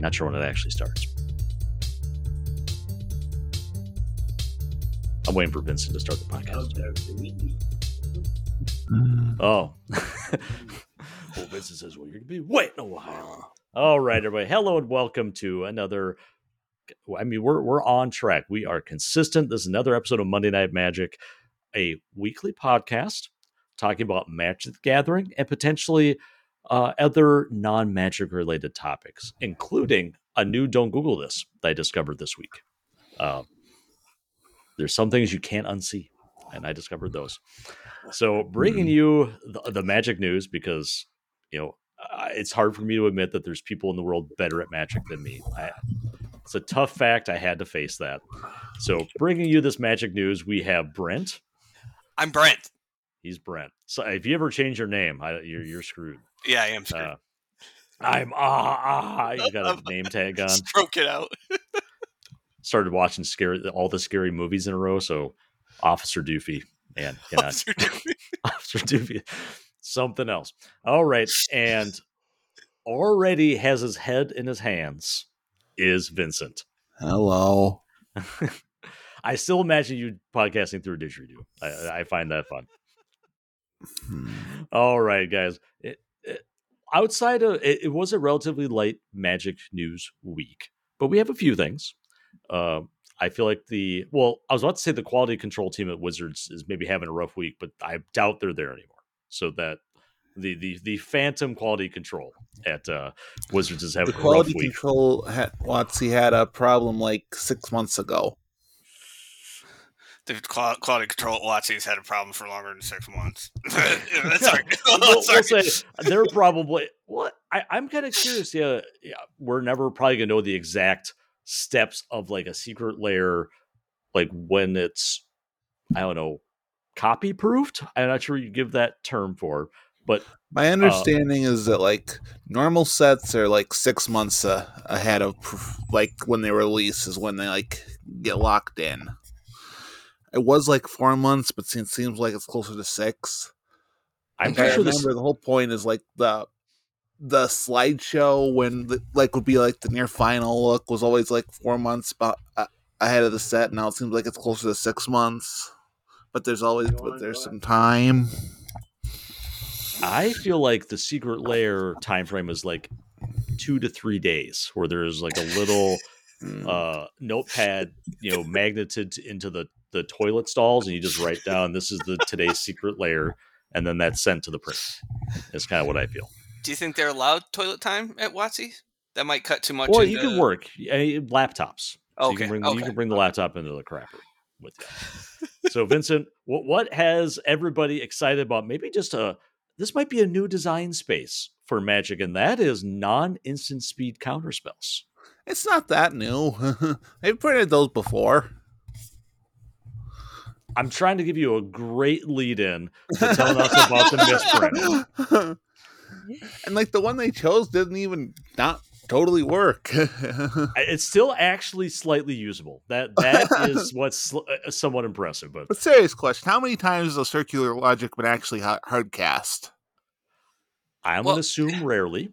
Not sure when it actually starts. I'm waiting for Vincent to start the podcast. Mm. Oh. well, Vincent says, well, you're going to be waiting a while. All right, everybody. Hello and welcome to another. I mean, we're we're on track. We are consistent. This is another episode of Monday Night Magic, a weekly podcast talking about Magic the Gathering and potentially uh, other non-magic related topics, including a new "Don't Google This" that I discovered this week. Uh, there's some things you can't unsee, and I discovered those. So, bringing you the, the magic news because you know uh, it's hard for me to admit that there's people in the world better at magic than me. I, it's a tough fact. I had to face that. So, bringing you this magic news, we have Brent. I'm Brent. He's Brent. So, if you ever change your name, I, you're you're screwed. Yeah, I am screwed. Uh, I'm ah ah. You got a name tag on. Stroke it out. Started watching scary all the scary movies in a row. So, Officer Doofy, man, cannot Officer Doofy. Officer Doofy, something else. All right, and already has his head in his hands is Vincent. Hello. I still imagine you podcasting through a didgeridoo. I, I find that fun. Hmm. All right, guys. It, it, outside of it, it was a relatively light Magic news week, but we have a few things. Uh, I feel like the well, I was about to say the quality control team at Wizards is maybe having a rough week, but I doubt they're there anymore. So that the the the phantom quality control at uh, Wizards is having The a rough quality week. control had WotC had a problem like six months ago. The quality control at WotC's had a problem for longer than six months. Sorry. we'll, we'll say they're probably what I, I'm kind of curious. Yeah, yeah, we're never probably gonna know the exact steps of like a secret lair, like when it's I don't know, copy proofed. I'm not sure you give that term for, but My understanding is that like normal sets are like six months uh, ahead of like when they release is when they like get locked in. It was like four months, but it seems like it's closer to six. I'm Like, pretty I sure this. remember the whole point is like the the slideshow when the, like would be like the near final look was always like four months about, uh, ahead of the set. Now it seems like it's closer to six months, but there's always but there's some time. I feel like the secret lair time frame is like two to three days, where there's like a little Mm. uh, notepad, you know, magneted into the the toilet stalls, and you just write down this is the today's secret lair, and then that's sent to the print. It's kind of what I feel. Do you think they're allowed toilet time at WotC? That might cut too much. Well, into... you can work uh, laptops. So you Okay. can bring okay. you can bring the laptop into the crapper with you. so, Vincent, what what has everybody excited about? Maybe just a this might be a new design space for Magic, and that is non-instant speed counter spells. It's not that new. They've printed those before. I'm trying to give you a great lead in to telling us about the misprint. and like the one they chose didn't even not totally work. It's still actually slightly usable. That that is what's sl- uh, somewhat impressive. But but serious question: How many times has a circular logic been actually ha- hard cast? I'm Well- gonna assume rarely.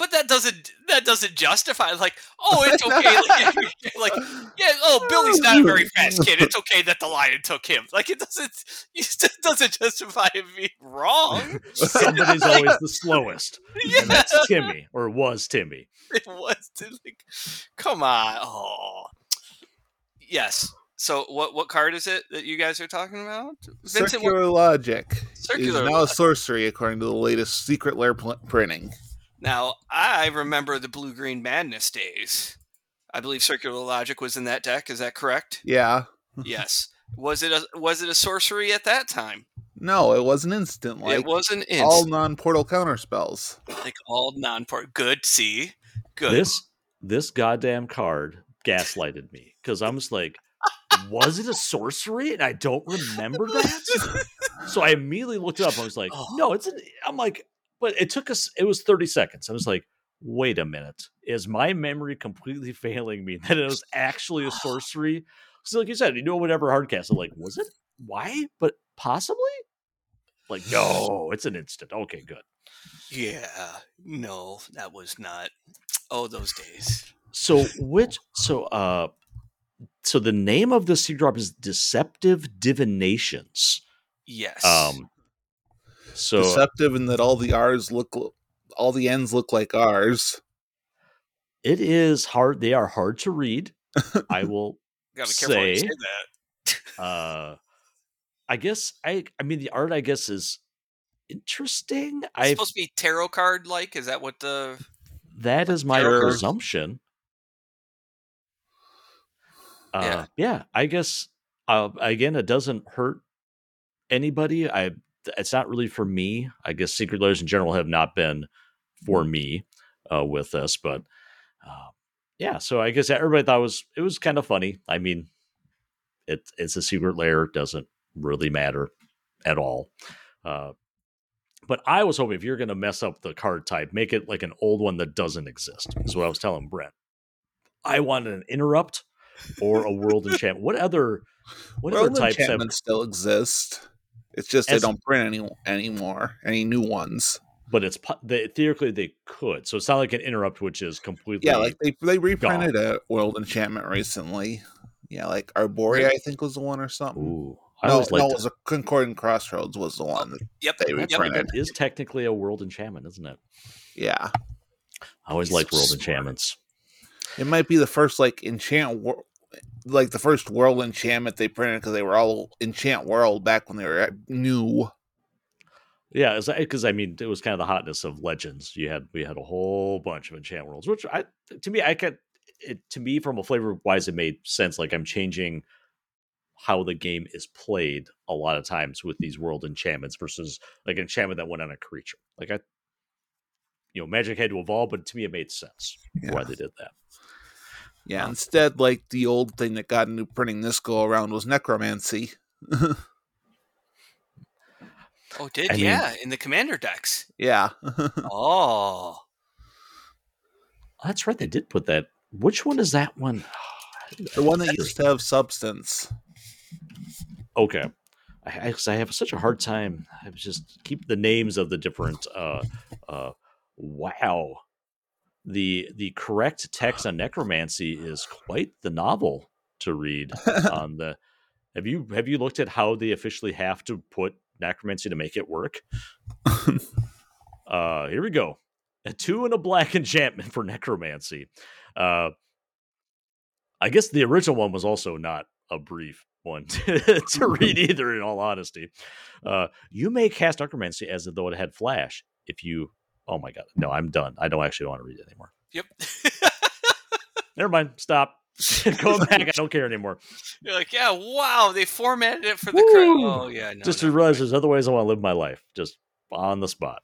But that doesn't that doesn't justify like oh it's okay. Like, like yeah oh Billy's not a very fast kid. It's okay that the lion took him. Like it doesn't it doesn't justify him being wrong. Somebody's always the slowest, yeah and that's Timmy or was Timmy. it was like come on. Oh. Yes. So what what card is it that you guys are talking about? Vincent what, circular logic Circular is now a logic. sorcery according to the latest secret lair pl- printing. Now I remember the blue green madness days I believe circular logic was in that deck is that correct Yeah. yes was it a was it a sorcery at that time No, it was an instant. Like it was an instant. all non-portal counter spells. like all non-port good see good This this goddamn card gaslighted me because I'm just like, was it a sorcery? And I don't remember that. so I immediately looked it up. I was like, Oh. no, it's. An, I'm like, but it took us. It was 30 seconds. I was like, wait a minute, is my memory completely failing me that it was actually a sorcery? So, like you said, you know, whatever hardcast. I'm like, was it? Why? But possibly. Like, no, it's an instant. Okay, good. Yeah, no, that was not. Oh, those days. So which so uh so the name of the seed drop is Deceptive Divinations. Yes. Um so Deceptive in that all the R's look, all the N's look like R's. it is hard they are hard to read. I will Gotta be careful say- say that. uh I guess I I mean the art I guess is interesting. I supposed to be tarot card like. Is that what the? that is my Sure. presumption. Uh, Yeah. yeah. I guess uh, again, it doesn't hurt anybody. I it's not really for me. I guess secret lairs in general have not been for me uh, with this, but uh, yeah. So I guess everybody thought it was it was kind of funny. I mean, it it's a secret lair, doesn't really matter at all. Uh, but I was hoping if you're going to mess up the card type, make it like an old one that doesn't exist. Is what I was telling Brent. I wanted an interrupt or a world enchantment. What other what World other types have? still exist. It's just they don't print any anymore. Any new ones? But it's they, theoretically they could. So it's not like an interrupt, which is completely Yeah, like they they reprinted a world enchantment recently. Yeah, like Arboria, I think was the one or something. Ooh, I no, always no, liked it was a Concordant Crossroads was the one. that- Yep. They That's yep. right. reprinted. That is technically a world enchantment, isn't it? Yeah, I always He's liked world enchantments. it might be the first like enchant wor- like the first world enchantment they printed because they were all enchant world back when they were uh, new. Yeah, because uh, I mean, it was kind of the hotness of legends. You had we had a whole bunch of enchant worlds, which I to me I can it to me from a flavor wise it made sense. Like I'm changing how the game is played a lot of times with these world enchantments versus like an enchantment that went on a creature. Like I, you know, Magic had to evolve, but to me it made sense Yeah. why they did that. Yeah, instead, like the old thing that got into printing this go around was necromancy. Oh, did I mean- yeah in the commander decks. yeah, Oh, That's right, they did put that. Which one is that one? the one that used to have substance. Okay. I, I, 'cause I have such a hard time. I just keep the names of the different. Uh, uh, wow, the the correct text on necromancy is quite the novel to read. on the have you have you looked at how they officially have to put necromancy to make it work? uh, here we go. A two and a black enchantment for necromancy. Uh, I guess the original one was also not a brief one to, to read either, in all honesty. Uh, you may cast necromancy as though it had flash. If you, oh my god, no, I'm done. I don't actually want to read it anymore. yep. Never mind. Stop. Go back. I don't care anymore. You're like, yeah, wow, they formatted it for the. Woo! Cra- oh yeah, no, Just no. to realize there's other ways I want to live my life. Just on the spot.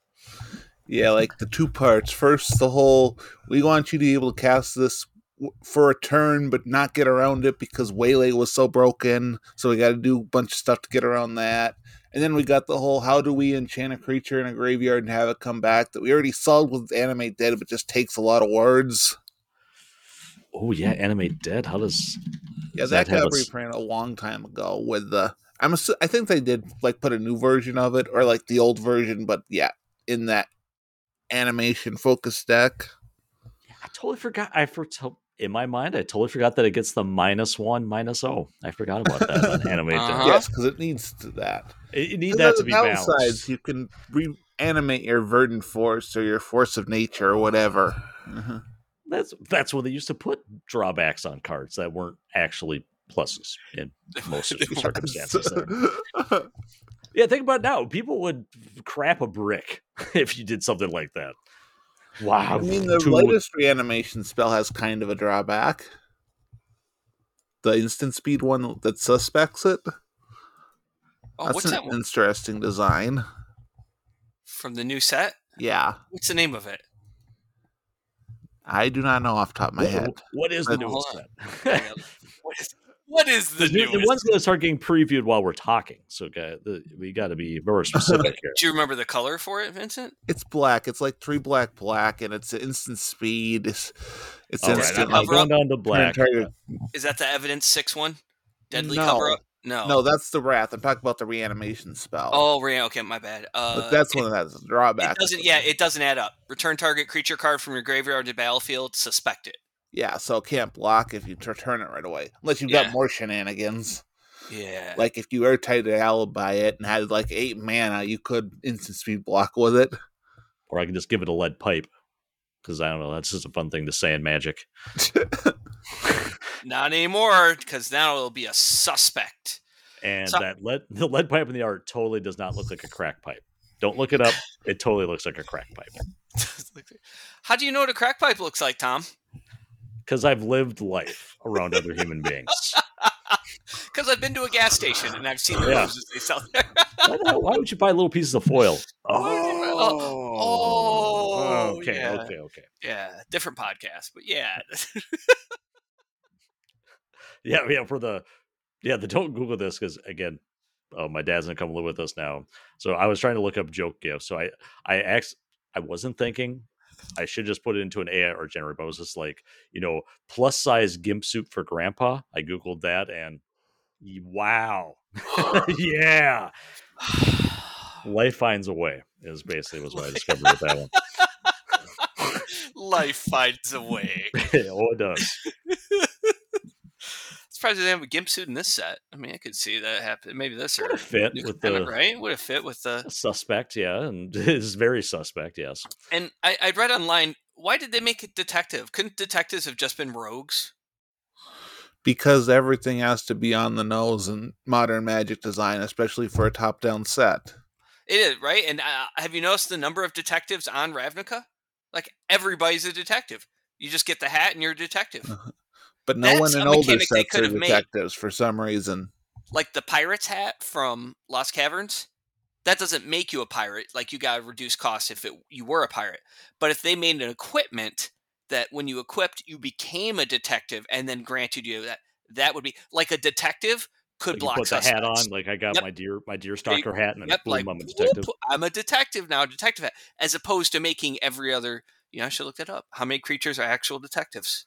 Yeah, like the two parts. First, the whole we want you to be able to cast this for a turn, but not get around it because Waylay was so broken. So we got to do a bunch of stuff to get around that. And then we got the whole how do we enchant a creature in a graveyard and have it come back that we already solved with Animate Dead, but just takes a lot of words. Oh yeah, animate dead. How does? Yeah, Does that that have got a s- reprinted a long time ago with the. I'm assu- I think they did like put a new version of it or like the old version, but yeah, in that animation focus deck. I totally forgot. I for in my mind, I totally forgot that it gets the minus one, minus oh. I forgot about that on animate. Uh-huh. Yes, because it needs to that. It, you need And that to be downsides, balanced. You can reanimate your verdant force or your force of nature or whatever. Mhm. That's that's when they used to put drawbacks on cards that weren't actually pluses in most circumstances. Yeah, think about it now. People would crap a brick if you did something like that. Wow. I mean, the Two- latest reanimation spell has kind of a drawback. The instant speed one that suspects it. Oh, That's what's an that one? interesting design. from the new set? Yeah, What's the name of it? I do not know off the top of my what- head. what is the new newest set? what is what is the the, new- the one's going to start getting previewed while we're talking. So guy- the, we got to be more specific here. Do you remember the color for it, Vincent? It's black. It's like three black, black, and it's instant speed. It's, it's All right, instant. I'm, I'm cover going up. down to black. Entire- Is that the evidence six one? Deadly No. cover up? No. No, that's the wrath. I'm talking about the reanimation spell. Oh, re- okay, my bad. But Uh, that's it, one that has a drawback. it doesn't. Yeah, it doesn't add up. Return target creature card from your graveyard to battlefield. Suspect it. Yeah, so it can't block if you t- return it right away, unless you've Yeah. got more shenanigans. Yeah. Like if you airtight to alibi it and had like eight mana, you could instant speed block with it. Or I can just give it a lead pipe. Because I don't know, that's just a fun thing to say in magic. Not anymore, because now it'll be a suspect. And So- that lead the lead pipe in the art totally does not look like a crack pipe. Don't look it up. It totally looks like a crack pipe. How do you know what a crack pipe looks like, Tom? Because I've lived life around other human beings. Because I've been to a gas station and I've seen the Yeah. roses they sell there. Why, the hell- why would you buy little pieces of foil? Oh, oh, okay, yeah. okay, okay. yeah, different podcast, but yeah. Yeah, yeah. For the yeah, the don't Google this because again, oh, my dad's gonna come live with us now. So I was trying to look up joke gifts. So I I asked, I wasn't thinking. I should just put it into an AI or generate, but I was just like, you know, plus size gimp suit for grandpa. I googled that and wow, yeah, life finds a way is basically was what I discovered with that one. Life finds a way. oh, it does. Surprised they didn't have a gimp suit in this set. I mean, I could see that happen. Maybe this or Would have fit with the right? Would have fit with the. suspect, yeah, and is very suspect, yes. And I, I read online. Why did they make it detective? Couldn't detectives have just been rogues? because everything has to be on the nose in modern magic design, especially for a top down set. It is right. And uh, have you noticed the number of detectives on Ravnica? Like everybody's a detective. You just get the hat and you're a detective. But no one in a older sets could are have made. detectives for some reason. Like the pirate's hat from Lost Caverns. That doesn't make you a pirate. Like you got to reduce costs if it, you were a pirate. But if they made an equipment that when you equipped, you became a detective and then granted you that, that would be like a detective could Like you block put the hat on, like I got Yep. my deer, my deer stalker hat, and then Yep, boom, like I'm a whoop, detective. I'm a detective now, detective hat, as opposed to making every other. You know, I should look that up. How many creatures are actual detectives?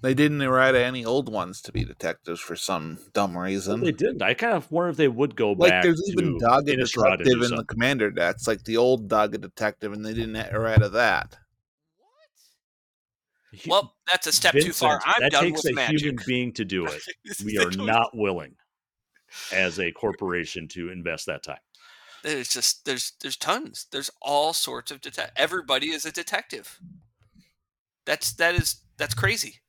They didn't write any old ones to be detectives for some dumb Well, reason. they didn't. I kind of wonder if they would go like back. there's even to Dogged Innistrad to do Detective in the commander decks, like the old Dogged Detective, and they didn't errata that. Hu- Well, that's a step too far. I'm that done takes with a magic. human being to do it. We are not willing, as a corporation, to invest that time. There's just there's there's tons. There's all sorts of detect. Everybody is a detective. That's that is that's crazy.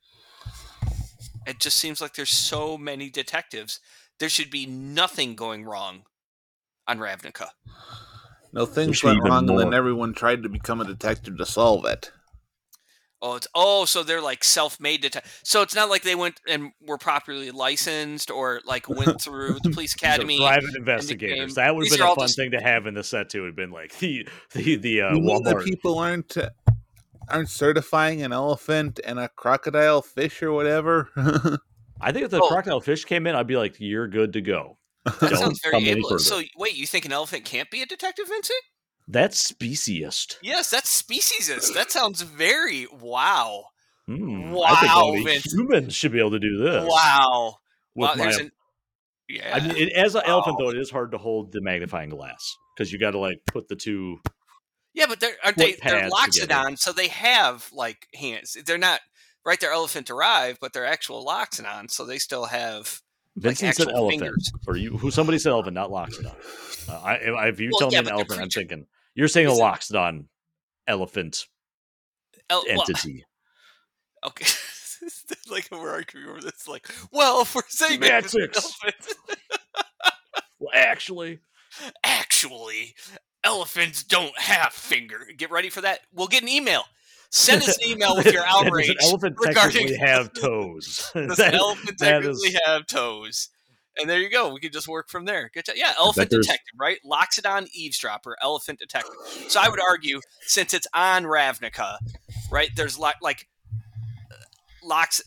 It just seems like there's so many detectives. There should be nothing going wrong on Ravnica. No things went even wrong, and then everyone tried to become a detective to solve it. Oh, it's oh, so they're like self-made detectives. So it's not like they went and were properly licensed or like went through the police These are academy. private investigators. That would have been a fun just- thing to have in the set too. It'd been like the the the uh, you the Walmart. people aren't aren't certifying an elephant and a crocodile fish or whatever? I think if the Oh. crocodile fish came in, I'd be like, "You're good to go." That Don't sounds very come able. further. So wait, you think an elephant can't be a detective, Vincent? That's speciesist. Yes, that's speciesist. That sounds very wow. Hmm, I think Wow, only Vince. humans should be able to do this. Wow. With Wow, my, an yeah. I mean, it, as an elephant though, oh. it is hard to hold the magnifying glass because you got to like put the two. Yeah, but they're aren't they they're loxodon, so they have like hands. They're not right. They're elephant derived, but they're actual loxodon, so they still have like Vincent said elephant, fingers. or you who somebody said elephant, not loxodon. Uh, I, I, if you Well, tell yeah, me an elephant, I'm thinking you're saying a loxodon elephant El- well, entity. okay. like we're arguing over this. Like, well, if we're saying it an elephant, Well, actually, actually, elephants don't have finger. Get ready for that. We'll get an email. Send us an email with your Does outrage. an elephant regarding- technically have toes? Does That- an elephant technically is- have toes? And there you go. We could just work from there. Good job. Yeah, elephant detective, right? Loxodon eavesdropper, elephant detective. So I would argue, since it's on Ravnica, right? There's like uh, lox,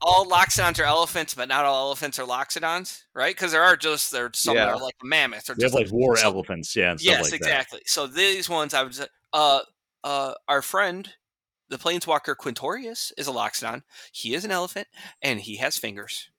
all loxodons are elephants, but not all elephants are loxodons, right? Because there are just there's some that are like mammoths or just like war so- elephants, yeah, and stuff yes, like that. exactly. So these ones, I would say, uh, uh, our friend, the planeswalker Quintorius, is a Loxodon. He is an elephant, and he has fingers.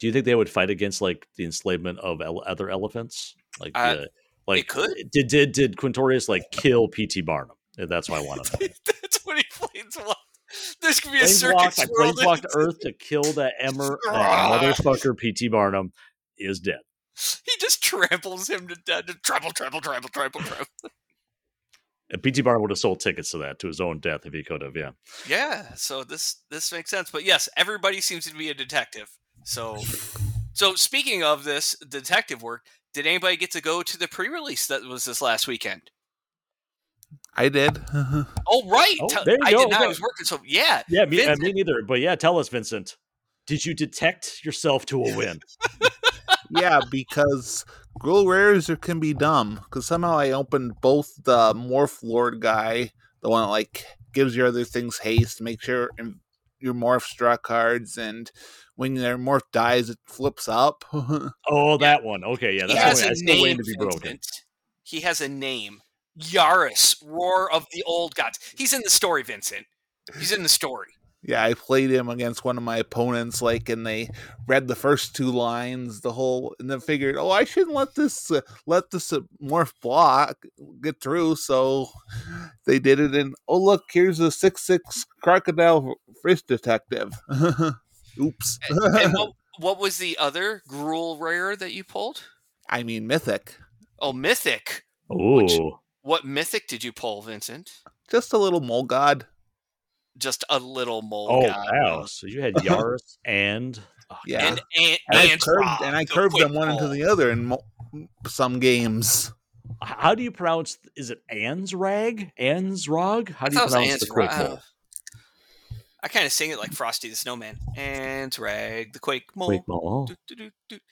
Do you think they would fight against like the enslavement of ele- other elephants? Like, Uh, the, like could. Did did did Quintorius like kill P.T. Barnum? That's what I want to know. That's what he planeswalked. There's gonna be a circus I world. planeswalked Earth to kill that Emmer, Ah. motherfucker. P.T. Barnum is dead. He just tramples him to death. Trample, trample, trample, trample, trample. And P.T. Barnum would have sold tickets to that to his own death if he could have. Yeah. Yeah, so this this makes sense. But yes, everybody seems to be a detective. So so speaking of this detective work, did anybody get to go to the pre-release that was this last weekend? I did. Oh right, Oh, Tell- there you I go, did not. I was working. So yeah, Yeah, me, uh, me neither. But yeah, tell us, Vincent. Did you detect yourself to a win? yeah, because Gruul Rares can be dumb. Because somehow I opened both the Morph Lord guy, the one that like gives your other things haste, make sure in- your morphs draw cards, and when their morph dies, it flips up. Oh, that one. Okay, yeah, he that's has the way a I still name. waiting to be broken. Vincent. He has a name. Yarus, Roar of the Old Gods. He's in the story, Vincent. He's in the story. yeah, I played him against one of my opponents, like, and they read the first two lines, the whole, and then figured, oh, I shouldn't let this uh, let this uh, morph block get through. So they did it, and oh look, here's a six six crocodile fish detective. Oops. And what, what was the other Gruul rare that you pulled? I mean, mythic. Oh, mythic. Oh, What mythic did you pull, Vincent? Just a little mole god. Just a little mole. oh, god. wow. So you had Yarus and oh, Yeah. And and, And I curved, Rob, and I the curved quick them one into the other in mo- some games. how do you pronounce? Is it Anzrag? Ansrog? How do you thought it pronounce the Ants quick mole? I kind of sing it like Frosty the Snowman. And rag the quake mole. Quick mole. Doot, doot, doot, doot.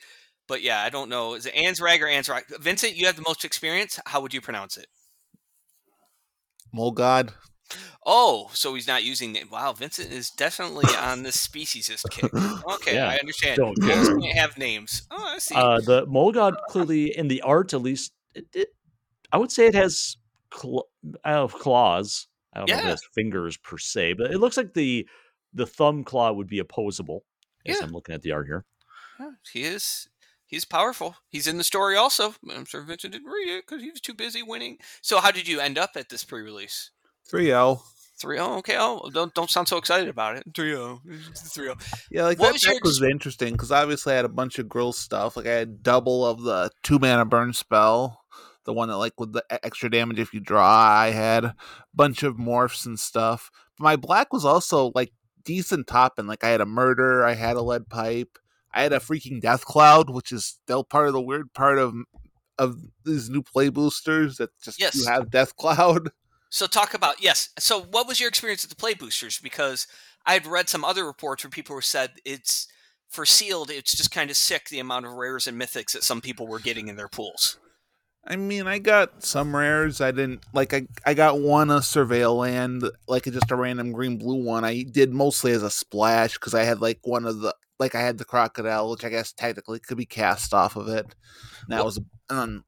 But yeah, I don't know. Is it Anzrag or Anzrag? Vincent, you have the most experience. How would you pronounce it? Mole god. Oh, so he's not using it. Wow, Vincent is definitely on the speciesist kick. Okay, Yeah, I understand. don't Moles care. can't have names. Oh, I see. Uh, the mole god clearly in the art, at least, it, it, I would say it has cl- uh, claws. I don't know if it has fingers per se, but it looks like the the thumb claw would be opposable. As Yeah. I'm looking at the art here. Yeah, he is. He's powerful. He's in the story also. I'm sure Vincent didn't read it because he was too busy winning. So, how did you end up at this pre-release? 3 0. Three oh, okay. Oh, don't don't sound so excited about it. Three oh, three oh. Yeah, like What that was your deck was interesting because obviously I had a bunch of Gruul stuff. Like I had double of the two mana burn spell, the one that like with the extra damage if you draw. I had a bunch of morphs and stuff. But my black was also like decent top and like I had a murder, I had a lead pipe, I had a freaking death cloud, which is still part of the weird part of of these new play boosters that just Yes. you have death cloud. So, talk about yes. So, what was your experience with the play boosters? Because I had read some other reports where people were said it's for sealed. It's just kind of sick the amount of rares and mythics that some people were getting in their pools. I mean, I got some rares. I didn't like. I I got one a surveil land, like just a random green blue one. I did mostly as a splash because I had like one of the like I had the crocodile, which I guess technically could be cast off of it. And that was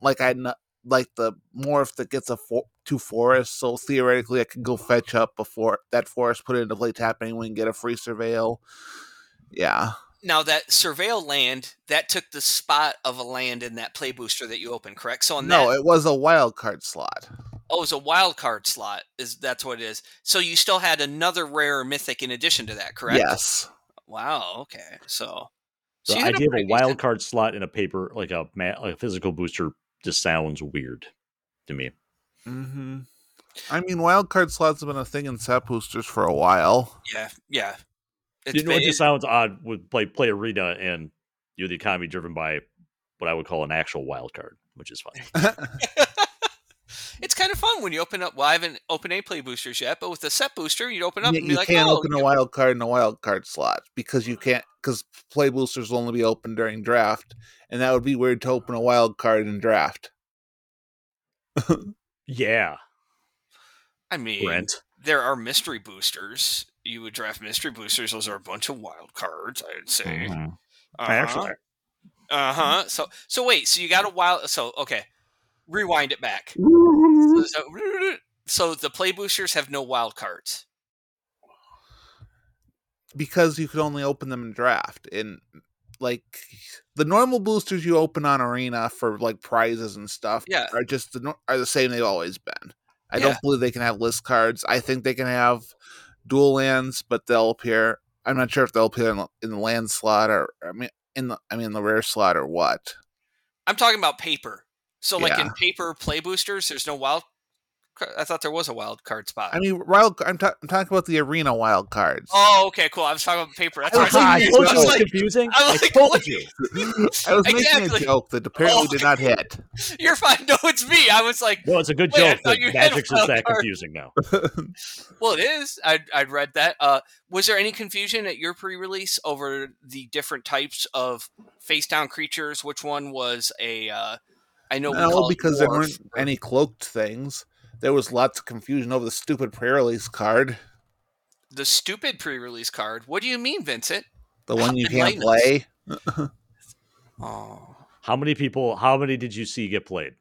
like I like the morph that gets a four, two forests. So theoretically, I could go fetch up before that forest, put it into play, tap anyone, and get a free surveil. Yeah, Now that surveil land that took the spot of a land in that play booster that you opened, correct? So on that no, that, it was a wild card slot. oh, it was a wild card slot. Is that's what it is? So you still had another rare mythic in addition to that, correct? Yes. Wow. Okay. So The so you had idea of a pretty wild decent- card slot in a paper like a, ma- like a physical booster just sounds weird to me. hmm I mean, wild card slots have been a thing in set boosters for a while. Yeah. Yeah. It's you know, it just sounds odd with play play arena and you know the economy driven by what I would call an actual wild card, which is fine. it's kind of fun when you open up. Well, I haven't opened any play boosters yet, but with the set booster, you'd open up you and be you like, can't "Oh, open a wild card in a wild card slot because you can't because play boosters will only be open during draft, and that would be weird to open a wild card in draft. Yeah, I mean, Brent. there are mystery boosters. You would draft mystery boosters. Those are a bunch of wild cards. I'd say. Mhm. Uh-huh. Actually, Uh huh. So so wait. So you got a wild. So okay. Rewind it back. So, so, so the play boosters have no wild cards. because you could only open them in draft, and like the normal boosters you open on Arena for like prizes and stuff. Yeah. are just the are the same they've always been. I Yeah. don't believe they can have list cards. I think they can have dual lands, but they'll appear. I'm not sure if they'll appear in the, in the land slot or I mean in the I mean the rare slot or what. I'm talking about paper. So like in paper play boosters, there's no wild. I thought there was a wild card spot. I mean, wild. I'm, ta- I'm talking about the arena wild cards. oh, okay, cool. I was talking about paper. That's I was I I was like, told you I it was was like, confusing. I I was like, told what? you. I was making a joke that apparently Oh, did not hit. You're fine. No, it's me. I was like, No, it's a good joke, thought but you Magic's wild just that card. confusing now. well, it is. I'd, I'd read that. Uh, was there any confusion at your pre-release over the different types of face-down creatures? Which one was a? Uh, I know we No, call it because there weren't any cloaked things. There was lots of confusion over the stupid pre-release card, the stupid pre-release card. What do you mean, Vincent? the one you can't play. Oh, How many people? How many did you see get played?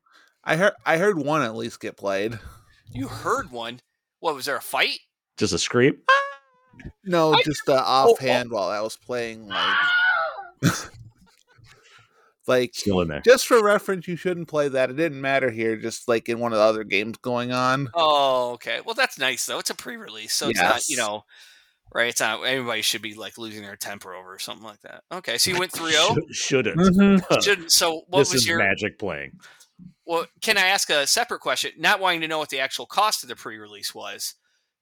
I heard. I heard one at least get played. you heard one. What was there a fight? Just a scream? No, I- just uh, offhand while I was playing. Like, like Still in there. just for reference, you shouldn't play that. It didn't matter here. Just like in one of the other games going on. Oh, okay. Well, that's nice though. It's a pre-release, so it's not you know, right? It's not everybody should be like losing their temper over or something like that. Okay, so you went 3-0. Should, shouldn't. Mhm. Should, so what this was is your Magic playing. Well, can I ask a separate question? Not wanting to know what the actual cost of the pre-release was.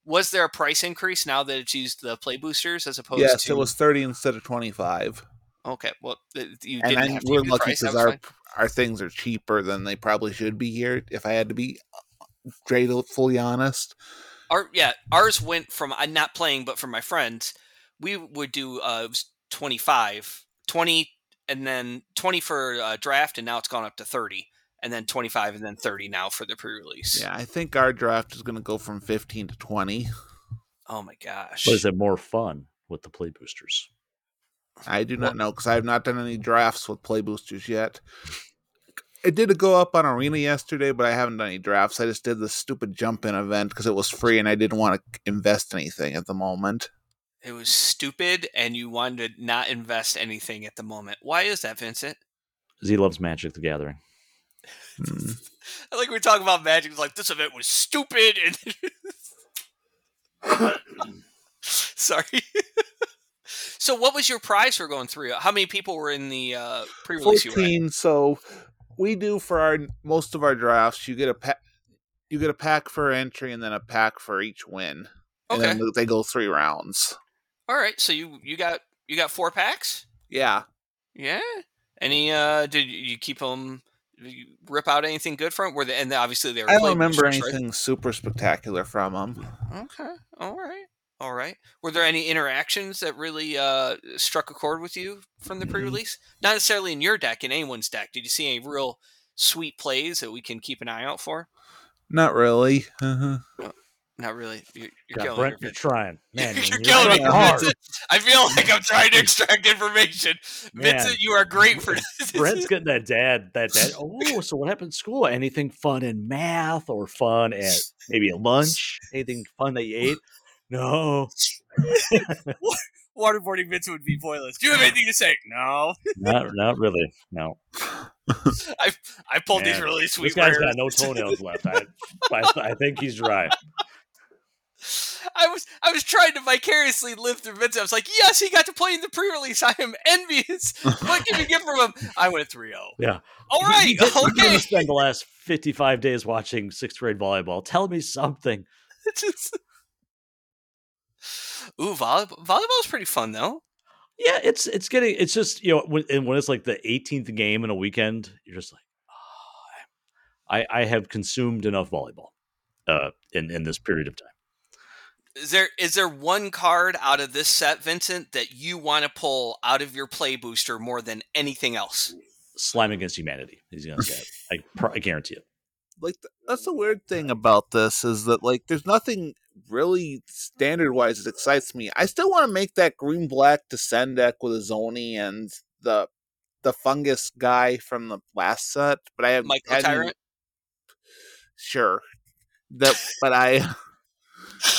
Was there a price increase now that it's used the play boosters as opposed Yes, to? it was thirty instead of twenty-five. Okay, well, you and didn't I, have to we're lucky because our fine. our things are cheaper than they probably should be here. If I had to be straight fully honest, Our yeah, ours went from I'm not playing, but for my friends, we would do uh it was 25, 20, and then 20 for uh, draft, and now it's gone up to 30, and then 25, and then 30 now for the pre-release. yeah, I think our draft is going to go from fifteen to twenty. Oh my gosh. But is it more fun with the play boosters? I do not know because I have not done any drafts with play boosters yet. It did go up on Arena yesterday, but I haven't done any drafts. I just did the stupid jump in event because it was free and I didn't want to invest anything at the moment. It was stupid, and you wanted to not invest anything at the moment. Why is that, Vincent? Because he loves Magic the Gathering. Hmm. I like we talk about Magic. It's like this event was stupid, and sorry. So, what was your prize for going through? How many people were in the uh, pre-release? You were at? 14 so we do for our most of our drafts you get a pack you get a pack for entry and then a pack for each win Okay. and then they go three rounds All right. So you you got you got four packs. yeah Yeah. Any? uh Did you keep them? You rip out anything good from? it? Were they? And obviously they were. i don't remember boosters, right? anything super spectacular from them Okay. All right. All right. Were there any interactions that really uh, struck a chord with you from the Mhm. pre-release? Not necessarily in your deck, in anyone's deck. Did you see any real sweet plays that we can keep an eye out for? not really uh-huh. Not really. You're, you're God, killing Brent, you're trying. Man, you're you're killing me. hard. Vincent. I feel like I'm trying to extract information. Man. Vincent, you are great for this. Brent's getting that dad, that dad. Oh, so what happened in school? Anything fun in math or fun at maybe at lunch? Anything fun that you ate? No, Waterboarding Vincent would be pointless. Do you have anything to say? No. not not really. No, I I pulled these really sweet this guy's rares. got no toenails left. I, I, I think he's dry. I was I was trying to vicariously live through Vincent. I was like, yes, he got to play in the pre-release. I am envious. What can we get from him? I went 3-0. Yeah. All right. You did- you Okay. spend the last fifty-five days watching sixth grade volleyball. Tell me something. Just- Ooh, volleyball volleyball is pretty fun though. Yeah, it's it's getting it's just you know when and when it's like the 18th game in a weekend, you're just like, oh, I I have consumed enough volleyball uh in in this period of time. Is there is there one card out of this set, Vincent, that you want to pull out of your play booster more than anything else? Slime against humanity. He's gonna say it. I I guarantee it. like that's the weird thing about this is that like there's nothing really standard wise that excites me. I still want to make that green black descend deck with Izoni and the the fungus guy from the last set, but I have Micro hadn't- Tyrant? Sure, that but I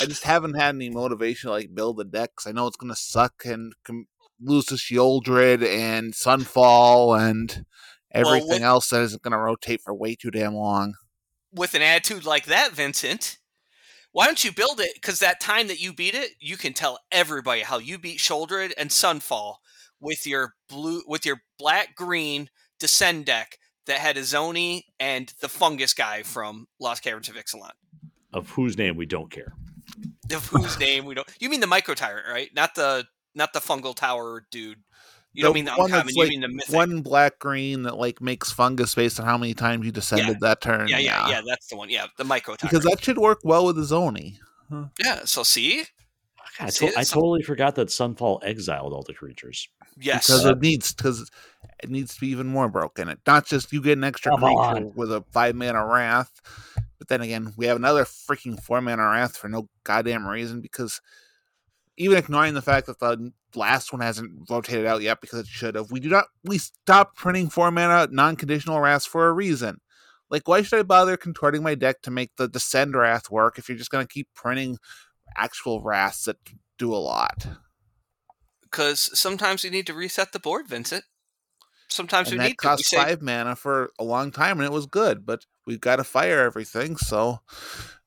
I just haven't had any motivation to like build a deck 'cause I know it's gonna suck and com- lose to Sheoldred and Sunfall and everything with- else that isn't going to rotate for way too damn long. with an attitude like that, Vincent, why don't you build it? Because that time that you beat it, you can tell everybody how you beat Sheoldred and Sunfall with your blue, with your black green descend deck that had Izoni and the fungus guy from Lost Caverns of Ixalan. Of whose name we don't care. Of whose name we don't. You mean the Mycotyrant, right? Not the not the fungal tower dude. You The don't mean the one uncommon. that's You like mean the mythic. One black green that like makes fungus based on how many times you descended that turn. yeah, yeah, yeah. That's the one. Yeah, the Mycotyrant. Because that should work well with the Zoni. yeah. So see, I, to- I totally forgot that Sunfall exiled all the creatures. yes. Because it needs because it needs to be even more broken. It not just you get an extra Come creature on. with a five mana wrath, but then again we have another freaking four mana wrath for no goddamn reason. Because even ignoring the fact that the last one hasn't rotated out yet because it should have, we do not we stopped printing four mana non conditional wraths for a reason. Like, why should I bother contorting my deck to make the descend wrath work if you're just going to keep printing actual wraths that do a lot? because sometimes you need to reset the board, Vincent. Sometimes and we that need to. We cost say five mana for a long time, and it was good. But we've got to fire everything, so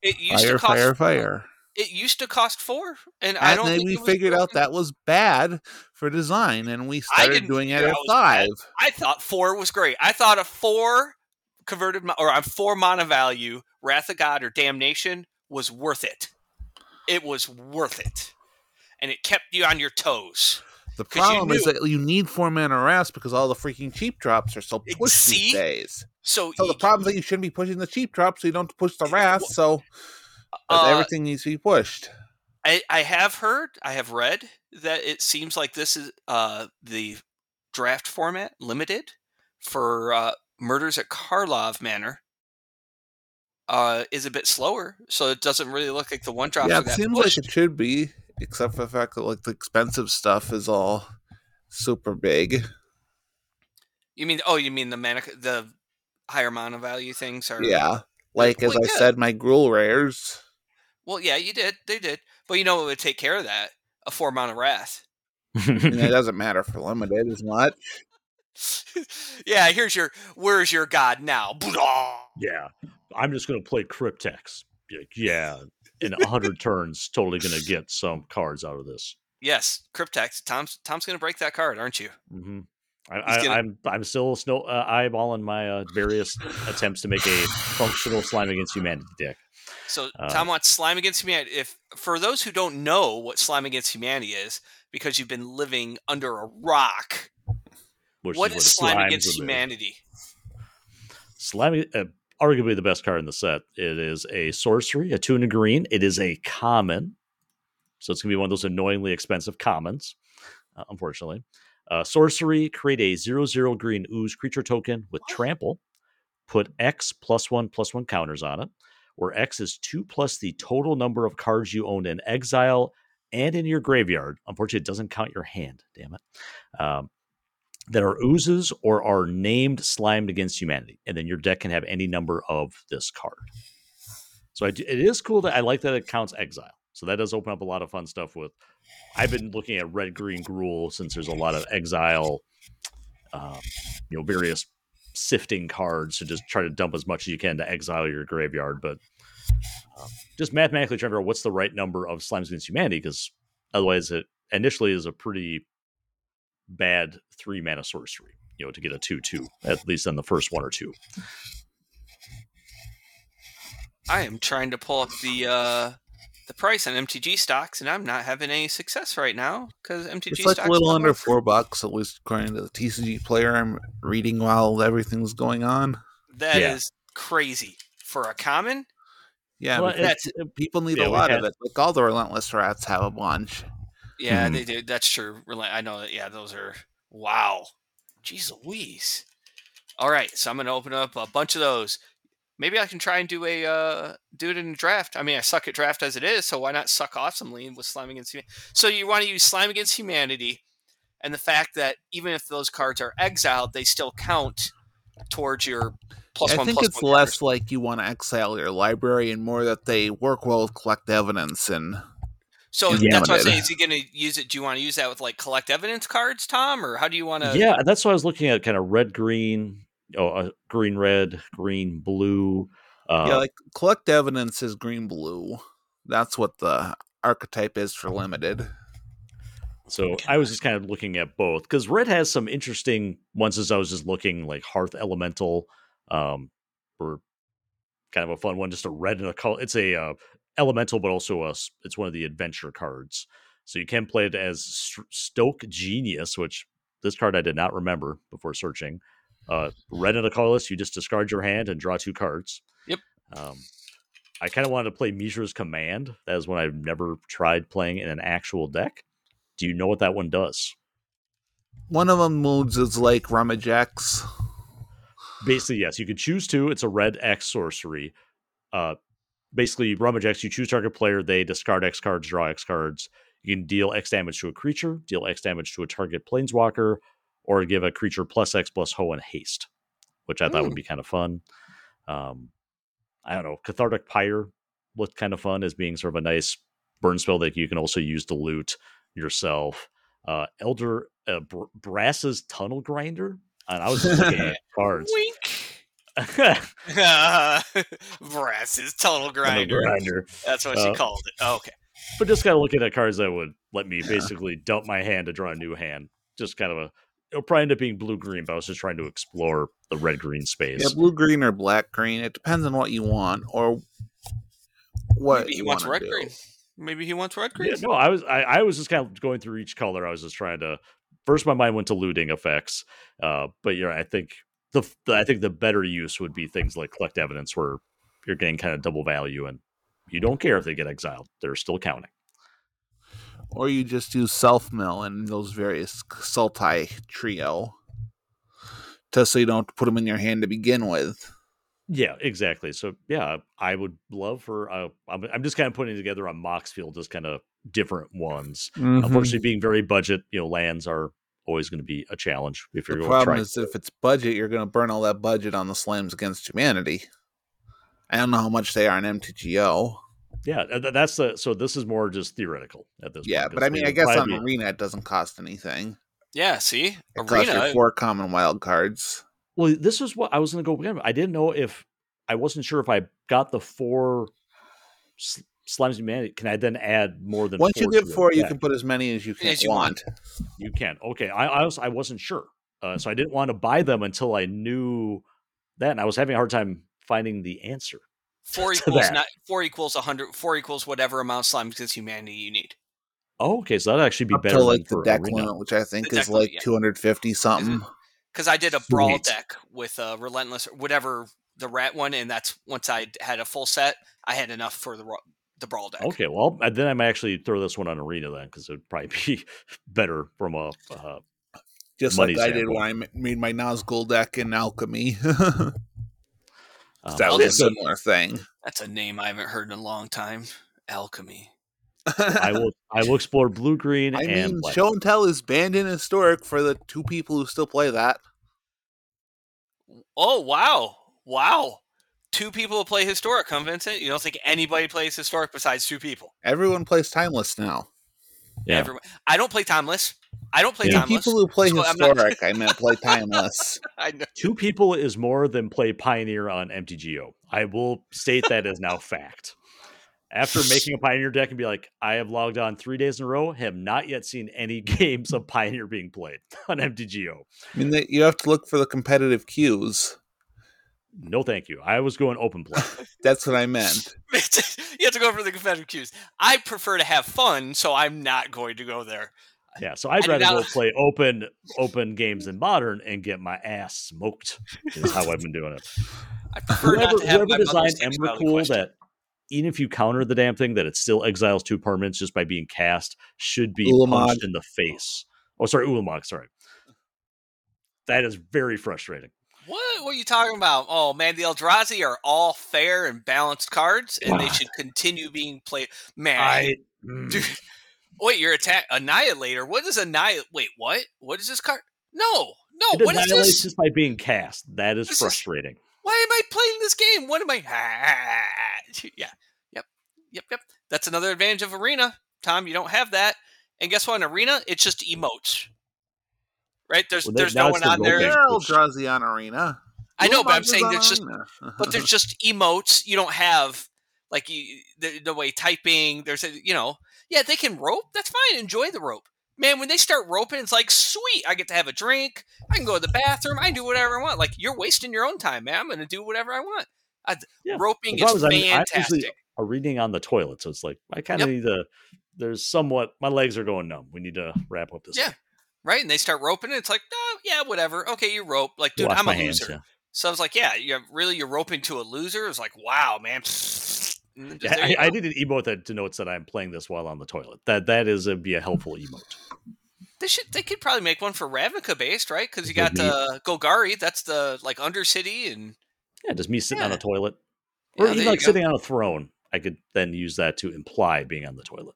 it used fire, to cost fire, fire. It used to cost four, and, I don't. then think we figured out that was bad for design, and we started doing it at was bad. five. I thought four was great. I thought a four converted or a four mana value, Wrath of God or Damnation was worth it. It was worth it, and it kept you on your toes. The problem is that you need four mana rest because all the freaking cheap drops are so pushed see? these days. So, So the problem is that you shouldn't be pushing the cheap drops, so you don't push the wrath. So but uh, everything needs to be pushed. I, I have heard, I have read that it seems like this is uh, the draft format limited for uh, Murders at Karlov Manor uh, is a bit slower, so it doesn't really look like the one drop. Yeah, it seems pushed. like it should be, except for the fact that like the expensive stuff is all super big. You mean? Oh, you mean the mana, the higher mana value things are? Yeah. Like as well, I yeah. said, my Gruul rares. Well, yeah, you did. They did. But you know what would take care of that? A four of wrath. I it doesn't matter for limited as much. yeah, here's your. Where's your god now? yeah, I'm just going to play Cryptex. Yeah, Yeah, in a hundred turns, totally going to get some cards out of this. Yes, Cryptex. Tom's Tom's gonna break that card, aren't you? hmm I, I, gonna- I'm I'm still snow, uh, eyeballing my uh, various attempts to make a functional slime against humanity deck. So Uh, Tom wants slime against humanity. If for those who don't know what slime against humanity is, because you've been living under a rock, what is is slime against humanity? Slime, uh, arguably the best card in the set. It is a sorcery, a two and a green. It is a common, so it's gonna be one of those annoyingly expensive commons. Uh, unfortunately, uh, sorcery create a zero zero green ooze creature token with trample. Put X plus one plus one counters on it, where X is two plus the total number of cards you own in exile and in your graveyard. Unfortunately, it doesn't count your hand. Damn it. Um, that are oozes or are named slimed against humanity, and then your deck can have any number of this card. So I d it is cool that I like that it counts exile. So that does open up a lot of fun stuff with. I've been looking at red green Gruul since there's a lot of exile, um, you know, various sifting cards to just try to dump as much as you can to exile your graveyard. But um, just mathematically trying to figure out what's the right number of slimes against humanity because otherwise it initially is a pretty bad three mana sorcery, you know, to get a two two at least on the first one or two. I am trying to pull up the uh, the price on MTG stocks, and I'm not having any success right now because MTG It's like a little under work. four bucks, at least according to the TCG player I'm reading while everything's going on. That is Yeah. crazy for a common. Yeah, Well, because that's- people need yeah, a lot had- of it. Like all the relentless rats have a bunch. Yeah, Mhm. they do. That's true. I know that. Yeah, those are wow. Jeez Louise. All right, so I'm gonna open up a bunch of those. Maybe I can try and do a uh, do it in a draft. I mean, I suck at draft as it is, so why not suck awesomely with slime against humanity? So you want to use slime against humanity, and the fact that even if those cards are exiled, they still count towards your plus I one. think plus it's one less counters. like you want to exile your library and more that they work well with collect evidence and So Yeah, that's what I but say. Is he going to use it? Do you want to use that with like collect evidence cards, Tom, or how do you want to? yeah, that's what I was looking at. Kind of red, green, oh, uh, green, red, green, blue. Uh, yeah, like collect evidence is green blue. That's what the archetype is for limited. So I was just kind of looking at both because red has some interesting ones as I was just looking like Hearth Elemental, um, or kind of a fun one. Just a red and a color. It's a uh, elemental, but also a, it's one of the adventure cards. So you can play it as Stoke Genius, which this card I did not remember before searching. Uh, red and a colorless, you just discard your hand and draw two cards. Yep. Um, I kind of wanted to play Mishra's Command. That is one I've never tried playing in an actual deck. Do you know what that one does? One of them moods is like Rummage X. Basically, yes, you could choose two. It's a red X sorcery. Uh, basically, Rummage X, you choose target player, they discard X cards, draw X cards. You can deal X damage to a creature, deal X damage to a target planeswalker, or give a creature plus X plus Ho and haste, which I thought would Hmm. be kind of fun. Um, I don't know. Cathartic Pyre looked kind of fun as being sort of a nice burn spell that you can also use to loot yourself. Uh, Elder uh, Br- Brass's Tunnel Grinder. And I was just looking at cards. Wink. Brass's tunnel grinder. grinder. That's what Uh, she called it. Oh, okay. But just kind of looking at cards that would let me basically dump my hand to draw a new hand. Just kind of a. It'll probably end up being blue green, but I was just trying to explore the red green space. Yeah, blue green or black green. It depends on what you want or what Maybe he you wants red do. green. Maybe he wants red green. Yeah, no, I was I, I was just kind of going through each color. I was just trying to first my mind went to looting effects. Uh, but you know, I think the, the I think the better use would be things like collect evidence where you're getting kind of double value and you don't care if they get exiled. They're still counting. Or you just use self mill and those various Sultai trio. Just so you don't put them in your hand to begin with. Yeah, exactly. So yeah, I would love for uh, I'm, I'm just kind of putting together a Moxfield, just kind of different ones. Mm-hmm. Unfortunately, being very budget, you know, lands are always going to be a challenge if you're the going to problem is if it's budget, you're going to burn all that budget on the slams against humanity. I don't know how much they are in MTGO. Yeah, that's the so this is more just theoretical at this point. Yeah, point. but 'cause I mean, I guess on probably be- Arena it doesn't cost anything. Yeah, see? It costs Arena. four common wild cards. Well, this is what I was going to go with. I didn't know if I wasn't sure if I got the four s- slimes humanity. Can I then add more than Once four you to get four, you can put as many as you can As you want. You can. Okay, I I, also, I wasn't sure, uh, so I didn't want to buy them until I knew that, and I was having a hard time finding the answer. Four equals that. not four equals a hundred. Four equals whatever amount of slime against humanity you need. Oh, okay, so that'd actually be Up better to than like the deck Arena. limit, which I think The is deck like yeah. 250 something. Because I did a brawl Sweet. deck with a relentless, whatever the rat one, and that's once I had a full set, I had enough for the ro- the brawl deck. Okay, well, uh, then I might actually throw this one on Arena then, because it would probably be better from a. Uh, Just Money like I did when I made my Nazgul deck in Alchemy. Um, that was a similar thing. That's a name I haven't heard in a long time. Alchemy. I will. I will explore blue green I and mean, black. show and tell is banned in historic for the two people who still play that. Oh wow, wow! Two people play historic. Come Vincent. You don't think anybody plays historic besides two people? Everyone plays timeless now. yeah. Everyone. I don't play timeless. I don't play Yeah. Timeless. people who play So I'm not- historic, I meant play timeless. I know. Two people is more than play Pioneer on MTGO. I will state that as now fact. After making a Pioneer deck and be like, I have logged on three days in a row, have not yet seen any games of Pioneer being played on MTGO. I mean, they, you have to look for the competitive cues. No, thank you. I was going open play. That's what I meant. you have to go for the competitive cues. I prefer to have fun, so I'm not going to go there. Yeah, so I'd I rather go play open open games in modern and get my ass smoked. Is how I've been doing it. I prefer Whoever, not to have whoever designed mother's sexuality that even if you counter the damn thing, that it still exiles two permanents just by being cast should be Ulamog. punched in the face. Oh, sorry, Ulamog. Sorry, that is very frustrating. What? What are you talking about? Oh man, the Eldrazi are all fair and balanced cards, and they should continue being played. Man, I dude, mm. Wait, your attack annihilator. What is annihilate? Wait, what? What is this card? No, no. it What is annihilates this? just by being cast. That is This is- frustrating. Why am I playing this game? What am I? yeah, yep, yep, yep. That's another advantage of Arena. Tom, you don't have that. And guess what? In arena, it's just emotes. Right? There's Well, there's no it's one the on there. roping. Daryl draws the on arena. I know, but I'm saying on there's just but there's just emotes. You don't have like you, the, the way typing. There's a you know, yeah, they can rope. That's fine. Enjoy the rope, man. When they start roping, it's like sweet. I get to have a drink. I can go to the bathroom. I can do whatever I want. Like you're wasting your own time, man. I'm going to do whatever I want. I, Yeah. Roping is is I'm- I'm fantastic. a reading on the toilet, so it's like I kind of Yep. need to. There's somewhat. My legs are going numb. We need to wrap up this. Yeah. thing. right? And they start roping, and it's like, oh, yeah, whatever. Okay, you rope. Like, dude, Wash I'm a hands, loser. yeah. So I was like, yeah, you're really you're roping to a loser. It's like, wow, man. Yeah, I, I need an emote that denotes that I'm playing this while on the toilet. That that is a, be a helpful emote. They should. They could probably make one for Ravnica based, right? Because you got be- uh, Golgari. That's the like Undercity, and Yeah, just me sitting on a toilet, or there even like sitting on a throne. I could then use that to imply being on the toilet.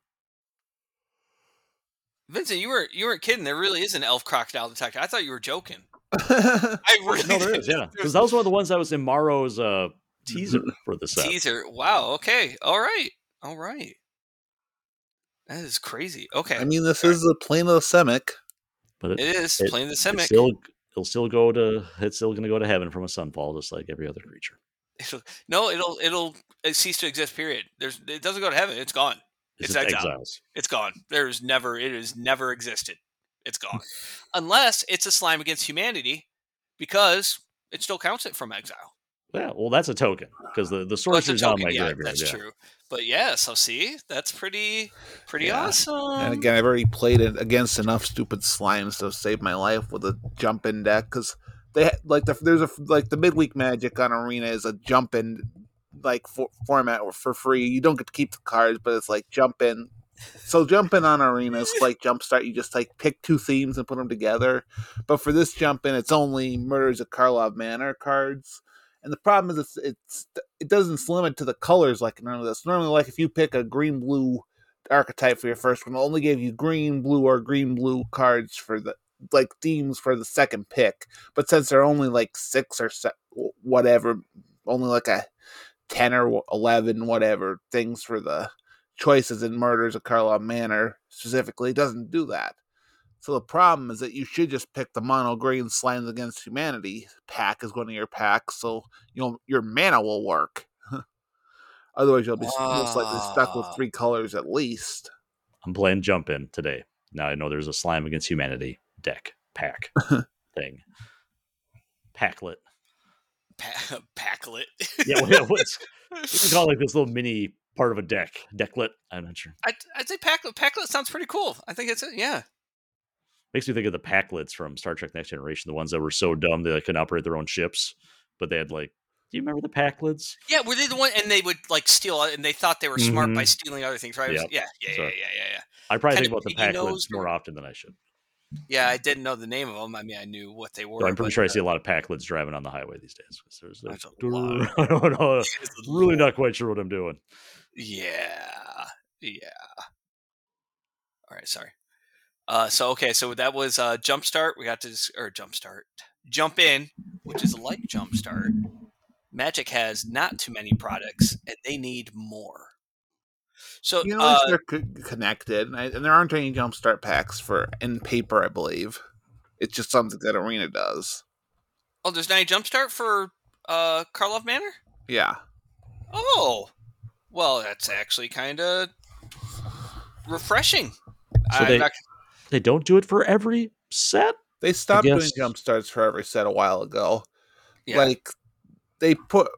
Vincent, you were you weren't kidding. There really is an elf crocodile detector. I thought you were joking. I really No, there is, yeah, because that was one of the ones that was in Maro's uh, teaser for the set. teaser. Wow. Okay. All right. All right. That is crazy. Okay. I mean, this is the plane of the Simic. But it, it is it- playing the it's Simic. still it'll still go to it's still going to go to heaven from a sunfall, just like every other creature. It'll, no, it'll it'll cease to exist. Period. There's it doesn't go to heaven. It's gone. It's just exile. exiles. It's gone. There's never it has never existed. It's gone. Unless it's a slime against humanity, because it still counts it from exile. Yeah, well, that's a token because the the Well, it's a sorcerer's not in my yeah, graveyard. that's yeah. true. But yeah, so see, that's pretty pretty Yeah. awesome. And again, I've already played it against enough stupid slimes to save my life with a jump in deck because they like the there's a like the midweek magic on arena is a jump in like for, format for free. You don't get to keep the cards, but it's like jump in. So jump in on arena is like jumpstart. You just like pick two themes and put them together. But for this jump in, it's only murders of Karlov Manor cards. And the problem is it's, it's it doesn't limit to the colors like of this. Normally, like if you pick a green blue archetype for your first one, only give you green blue or green blue cards for the like themes for the second pick. But since they're only like six or se- whatever, only like a ten or eleven whatever things for the choices in Murders of Karlov Manor specifically, doesn't do that. So the problem is that you should just pick the mono green slimes against humanity pack as one of your packs, so you know your mana will work. Otherwise, you'll be s- most likely stuck with ah. three colors at least. I'm playing jump in today. Now I know there's a slime against humanity deck pack thing. Packlet. Pa- Packlet. Yeah, well, yeah what's we call it like this little mini part of a deck. Decklet. I'm not sure. I'd, I'd say Packlet. Packlet sounds pretty cool. I think it's it. Yeah. Makes me think of the Pakleds from Star Trek Next Generation, the ones that were so dumb they like, couldn't operate their own ships, but they had like. Do you remember the Pakleds? Yeah, were they the one? And they would like steal, and they thought they were smart by Mhm. stealing other things, right? It was- Yep. Yeah, yeah, yeah, So- yeah, yeah, yeah. I probably Kinda think about the Pakleds more often than I should. Yeah, I didn't know the name of them. I mean, I knew what they were. So I'm pretty but, sure I uh, see a lot of Pakleds driving on the highway these days. There's, there's lot. I don't know. Really not quite sure what I'm doing. Yeah, yeah. All right, sorry. Uh, so okay, so that was uh, Jumpstart. We got to dis- or Jumpstart, Jump In, which is like Jumpstart. Magic has not too many products, and they need more. So You know, uh, they're co- connected, and I- and there aren't any jumpstart packs for in paper. I believe it's just something that Arena does. oh, there's not a Jumpstart for uh, Karlov Manor. Yeah, Oh, well, that's actually kind of refreshing. So I'm they- not- They don't do it for every set. they stopped doing jump starts for every set a while ago. yeah. Like they put,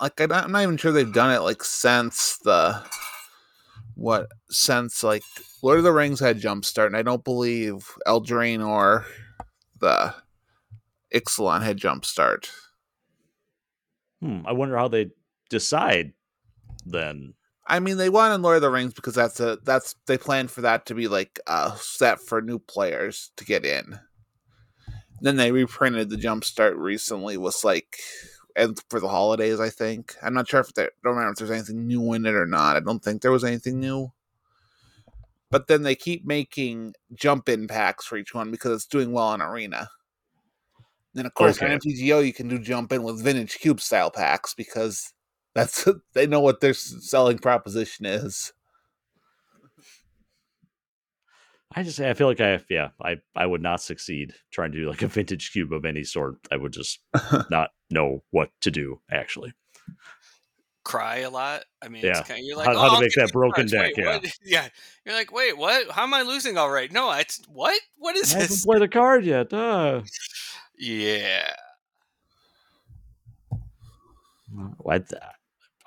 like I'm not, I'm not even sure they've done it like since the what since like Lord of the Rings had jump start, and I don't believe Eldraine or the Ixalan had jump start. Hmm. I wonder how they decide then. I mean, they wanted Lord of the Rings because that's a that's they planned for that to be like a set for new players to get in. Then they reprinted the Jumpstart recently. Was like, and for the holidays, I think. I'm not sure if they don't remember if there's anything new in it or not. I don't think there was anything new. But then they keep making jump in packs for each one because it's doing well on Arena. And of course, Okay. on MTGO, you can do jump in with vintage cube style packs because that's they know what their selling proposition is. I just I feel like I yeah I I would not succeed trying to do like a vintage cube of any sort. I would just not know what to do actually. Cry a lot. I mean, Yeah. it's kind of, you're like, How- oh, how to I'll make that broken deck, Wait, what? yeah. You're like, wait, what? How am I losing all right? No, it's what? What I is haven't this? played a card yet. Uh. Yeah. I,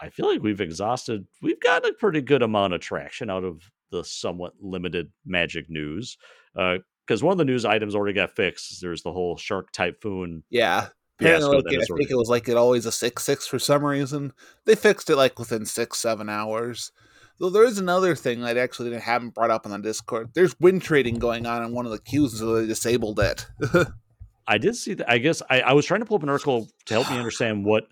I feel like we've exhausted. We've gotten a pretty good amount of traction out of the somewhat limited Magic news. Uh, because one of the news items already got fixed. There's the whole Shark Typhoon. Yeah. Apparently, like, I think it was like it always a six six for some reason. They fixed it like within six seven hours. Though there is another thing that actually they haven't brought up on the Discord. There's win trading going on in one of the queues, so they disabled it. I did see that. I guess I, I was trying to pull up an article to help me understand what,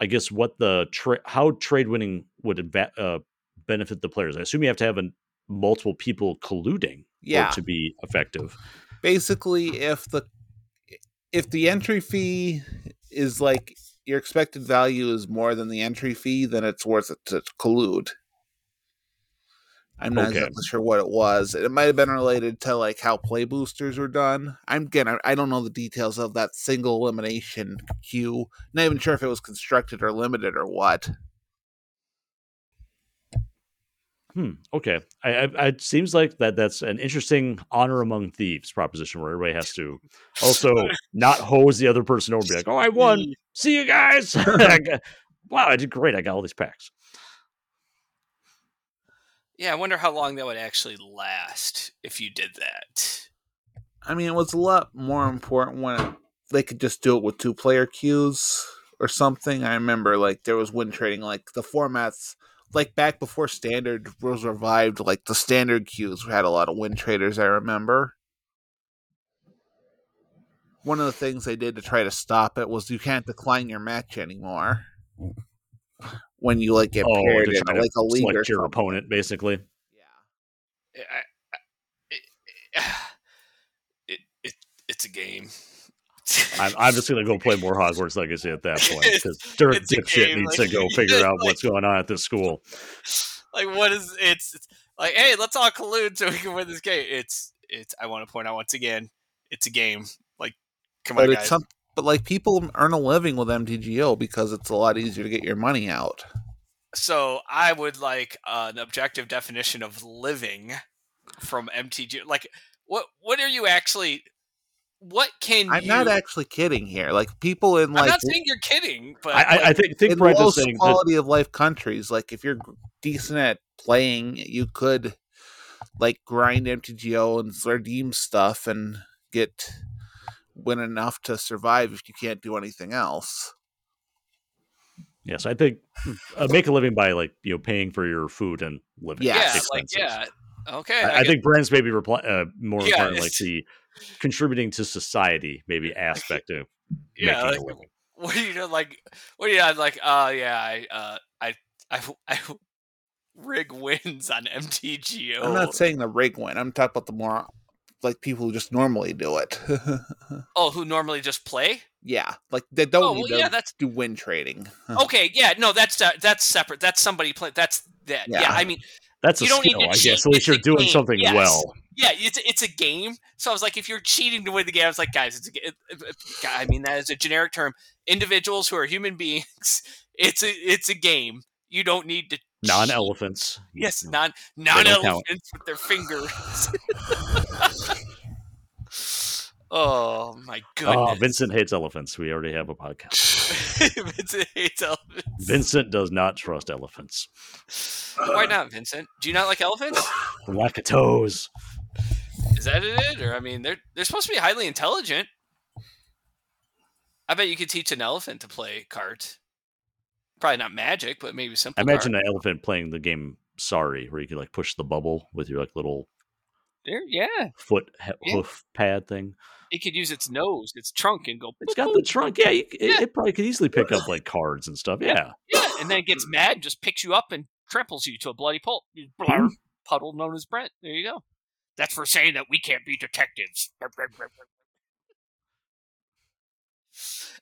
I guess what the tra- how trade winning would adva- uh, benefit the players. I assume you have to have an, multiple people colluding Yeah. to be effective. Basically, if the if the entry fee is like your expected value is more than the entry fee, then it's worth it to collude. I'm not Okay. exactly sure what it was. It might have been related to like how play boosters were done. I'm again, I, I don't know the details of that single elimination queue. Not even sure if it was constructed or limited or what. Hmm. Okay. I, I, I- it seems like that that's an interesting honor among thieves proposition where everybody has to also not hose the other person over. and Be like, oh, I won. See you guys. Wow, I did great. I got all these packs. Yeah, I wonder how long that would actually last if you did that. I mean, it was a lot more important when they could just do it with two player queues or something. I remember like there was win trading, like the formats, like back before standard was revived, like the standard queues had a lot of win traders. I remember. One of the things they did to try to stop it was you can't decline your match anymore when you like get Oh, paired in like a league or Select your something. opponent, basically. Yeah. Eh, I, I, eh, it, it, it, it's a game. I'm, I'm just gonna go play more Hogwarts Legacy at that point because Dirk dipshit game, needs like, to go figure out like- what's going on at this school. like what is it's, it's like hey let's all collude so we can win this game it's it's i want to point out once again it's a game like come But on it's guys some, but like people earn a living with MTGO because it's a lot easier to get your money out. so i would like an objective definition of living from mtg like what what are you actually what can I'm you not actually kidding here. Like people in like i'm like not saying you're kidding but I, I, I think think in Brent low is saying that quality of life countries, like if you're decent at playing, you could like grind MTGO and redeem stuff and get win enough to survive if you can't do anything else. yes, I think uh, make a living by like you know paying for your food and living. Yeah, yeah like yeah okay I, I get- think Brand's maybe reply, uh, more Yeah, important like the contributing to society maybe aspect of Yeah, making like, a living. what do you know like what do you know like uh yeah i uh i i, I rig wins on mtgo I'm not saying the rig win. I'm talking about the more like people who just normally do it. oh who normally just play yeah, like they don't oh need well, to yeah that's do win trading. okay yeah no that's uh, that's separate that's somebody play that's that yeah. Yeah. i mean That's a you don't need to I cheat. guess. At least It's you're doing game. something Yes. well. yeah it's it's a game so i was like if you're cheating to win the game i was like guys it's a, it, it- it- i mean that is a generic term individuals who are human beings it's a it's a game you don't need to cheat. Non-elephants. Yes, non non elephants with their fingers. oh my Oh, goodness! Vincent hates elephants. We already have a podcast. Vincent hates elephants. Vincent does not trust elephants. Why not, Vincent? Do you not like elephants? Lack of toes. Is that it? Or I mean, they're they're supposed to be highly intelligent. I bet you could teach an elephant to play cards. Probably not magic, but maybe simple. I imagine an elephant playing the game Sorry, where you can like push the bubble with your like little There, yeah, foot he- Yeah. hoof pad thing. it could use its nose, its trunk, and go. It's got the trunk. Yeah, you, it, Yeah. it probably could easily pick up like cards and stuff. Yeah. Yeah, and then it gets mad, and just picks you up and tramples you to a bloody pulp Hmm. puddle known as Brent. There you go. That's for saying that we can't be detectives.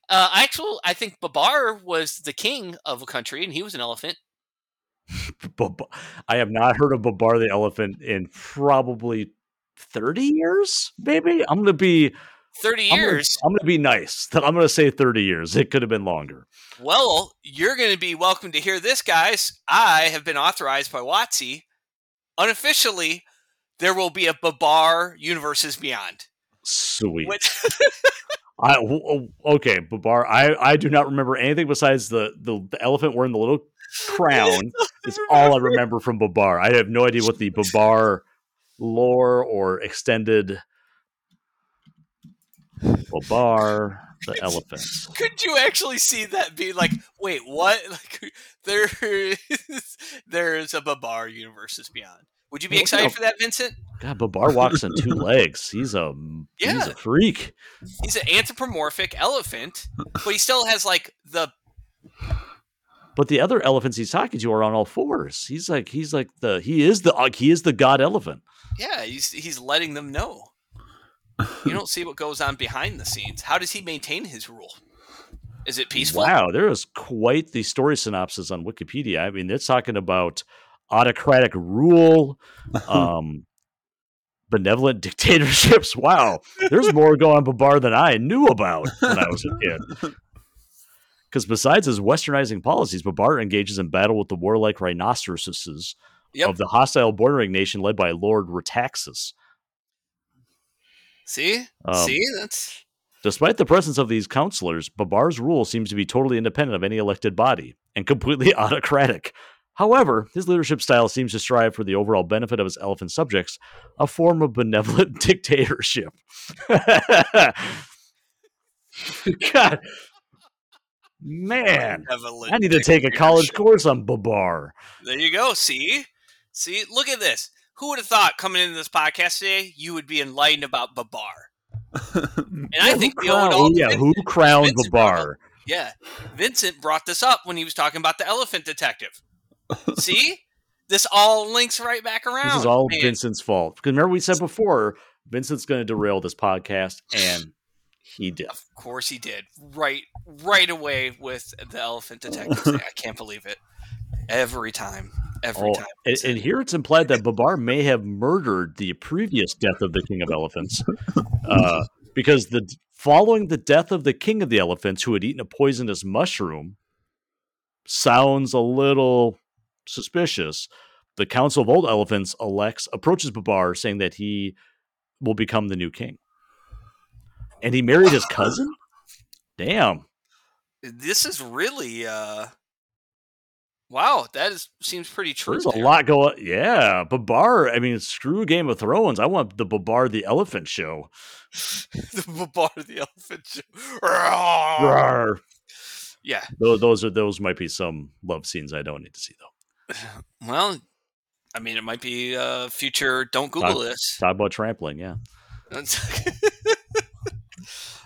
Uh, actual, I think Babar was the king of a country, and he was an elephant. I have not heard of Babar the elephant in probably 30 years, maybe. I'm gonna be 30 I'm gonna- years. I'm gonna, be nice. That I'm gonna say 30 years. It could have been longer. Well, you're going to be welcome to hear this, guys. I have been authorized by WotC. Unofficially, there will be a Babar Universes Beyond. Sweet. Which, I okay, Babar. I I do not remember anything besides the the, the elephant wearing the little crown. It's all I remember from Babar. I have no idea what the Babar lore or extended Babar the elephant. could you actually see that be like, wait, what? Like, there is, there is a Babar Universes Beyond. Would you be Well, excited no. for that, Vincent? God, Babar walks on two legs. He's a he's a freak. He's an anthropomorphic elephant, but he still has like the But the other elephants he's talking to are on all fours. He's like he's like the he is the uh, he is the god elephant. yeah. He's he's letting them know. You don't see what goes on behind the scenes. How does he maintain his rule? Is it peaceful? Wow, there is quite the story synopsis on Wikipedia. I mean, it's talking about autocratic rule, um, benevolent dictatorships. Wow, there's more going on Babar than I knew about when I was a kid. Because besides his westernizing policies, Babar engages in battle with the warlike rhinoceroses Yep. of the hostile bordering nation led by Lord Rataxes. See, Um, see, that's Despite the presence of these counselors, Babar's rule seems to be totally independent of any elected body and completely autocratic. However, his leadership style seems to strive for the overall benefit of his elephant subjects, a form of benevolent dictatorship. God, man, benevolent I need to take a college course on Babar. There you go. See, see, look at this. Who would have thought coming into this podcast today you would be enlightened about Babar? And I think the old, crowned, old yeah, who crowned Vincent brought Babar? yeah, Vincent brought this up when he was talking about the elephant detective. See, this all links right back around. This is all Man, Vincent's fault. Because remember, we said before, Vincent's going to derail this podcast, and he did. Of course he did. Right, right away with the elephant detective. thing. I can't believe it. Every time, every Oh, time. and, and here it's implied that Babar may have murdered the previous death of the king of elephants, uh, because the following the death of the king of the elephants, who had eaten a poisonous mushroom, sounds a little suspicious. The Council of Old Elephants elects approaches Babar, saying that he will become the new king, and he married his cousin. Damn. this is really uh wow that is seems pretty true There's a lot going. Yeah, Babar. I mean, screw Game of Thrones. I want the Babar the Elephant show. the Babar the elephant show. Rawr. yeah Those, those are those might be some love scenes I don't need to see though. well i mean it might be uh future don't google Uh, this. Talk about trampling. Yeah,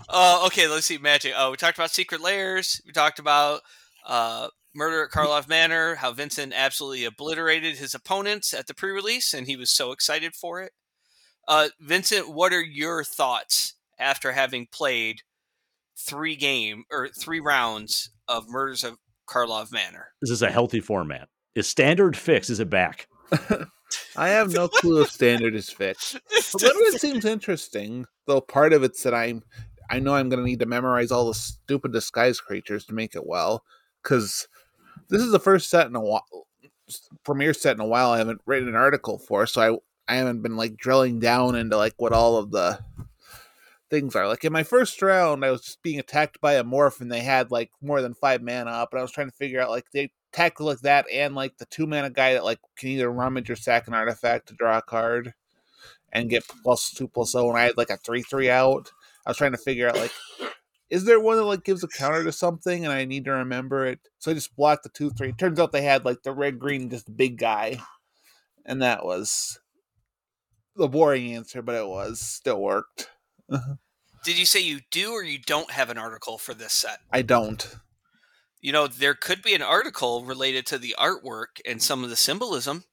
uh okay let's see magic. Oh we talked about secret lairs. We talked about uh murder at karlov manor how vincent absolutely obliterated his opponents at the pre-release and he was so excited for it. Uh vincent what are your thoughts after having played three game or three rounds of murders of karlov manor? This is a healthy format. Is standard fixed? Is it back? I have no clue if standard is fixed. But then it seems interesting, though part of it's that I'm I know I'm gonna need to memorize all the stupid disguise creatures to make it well. Cause this is the first set in a while premiere set in a while I haven't written an article for, so I I haven't been like drilling down into like what all of the things are. Like in my first round, I was just being attacked by a morph and they had like more than five mana up, and I was trying to figure out like they attacked like that and like the two mana guy that like can either rummage or sack an artifact to draw a card and get plus two plus oh and I had like a three three out. I was trying to figure out like is there one that like gives a counter to something and I need to remember it? So I just blocked the two three. Turns out they had like the red green just big guy. And that was the boring answer, but it was still worked. Did you say you do or you don't have an article for this set? I don't. You know, there could be an article related to the artwork and some of the symbolism,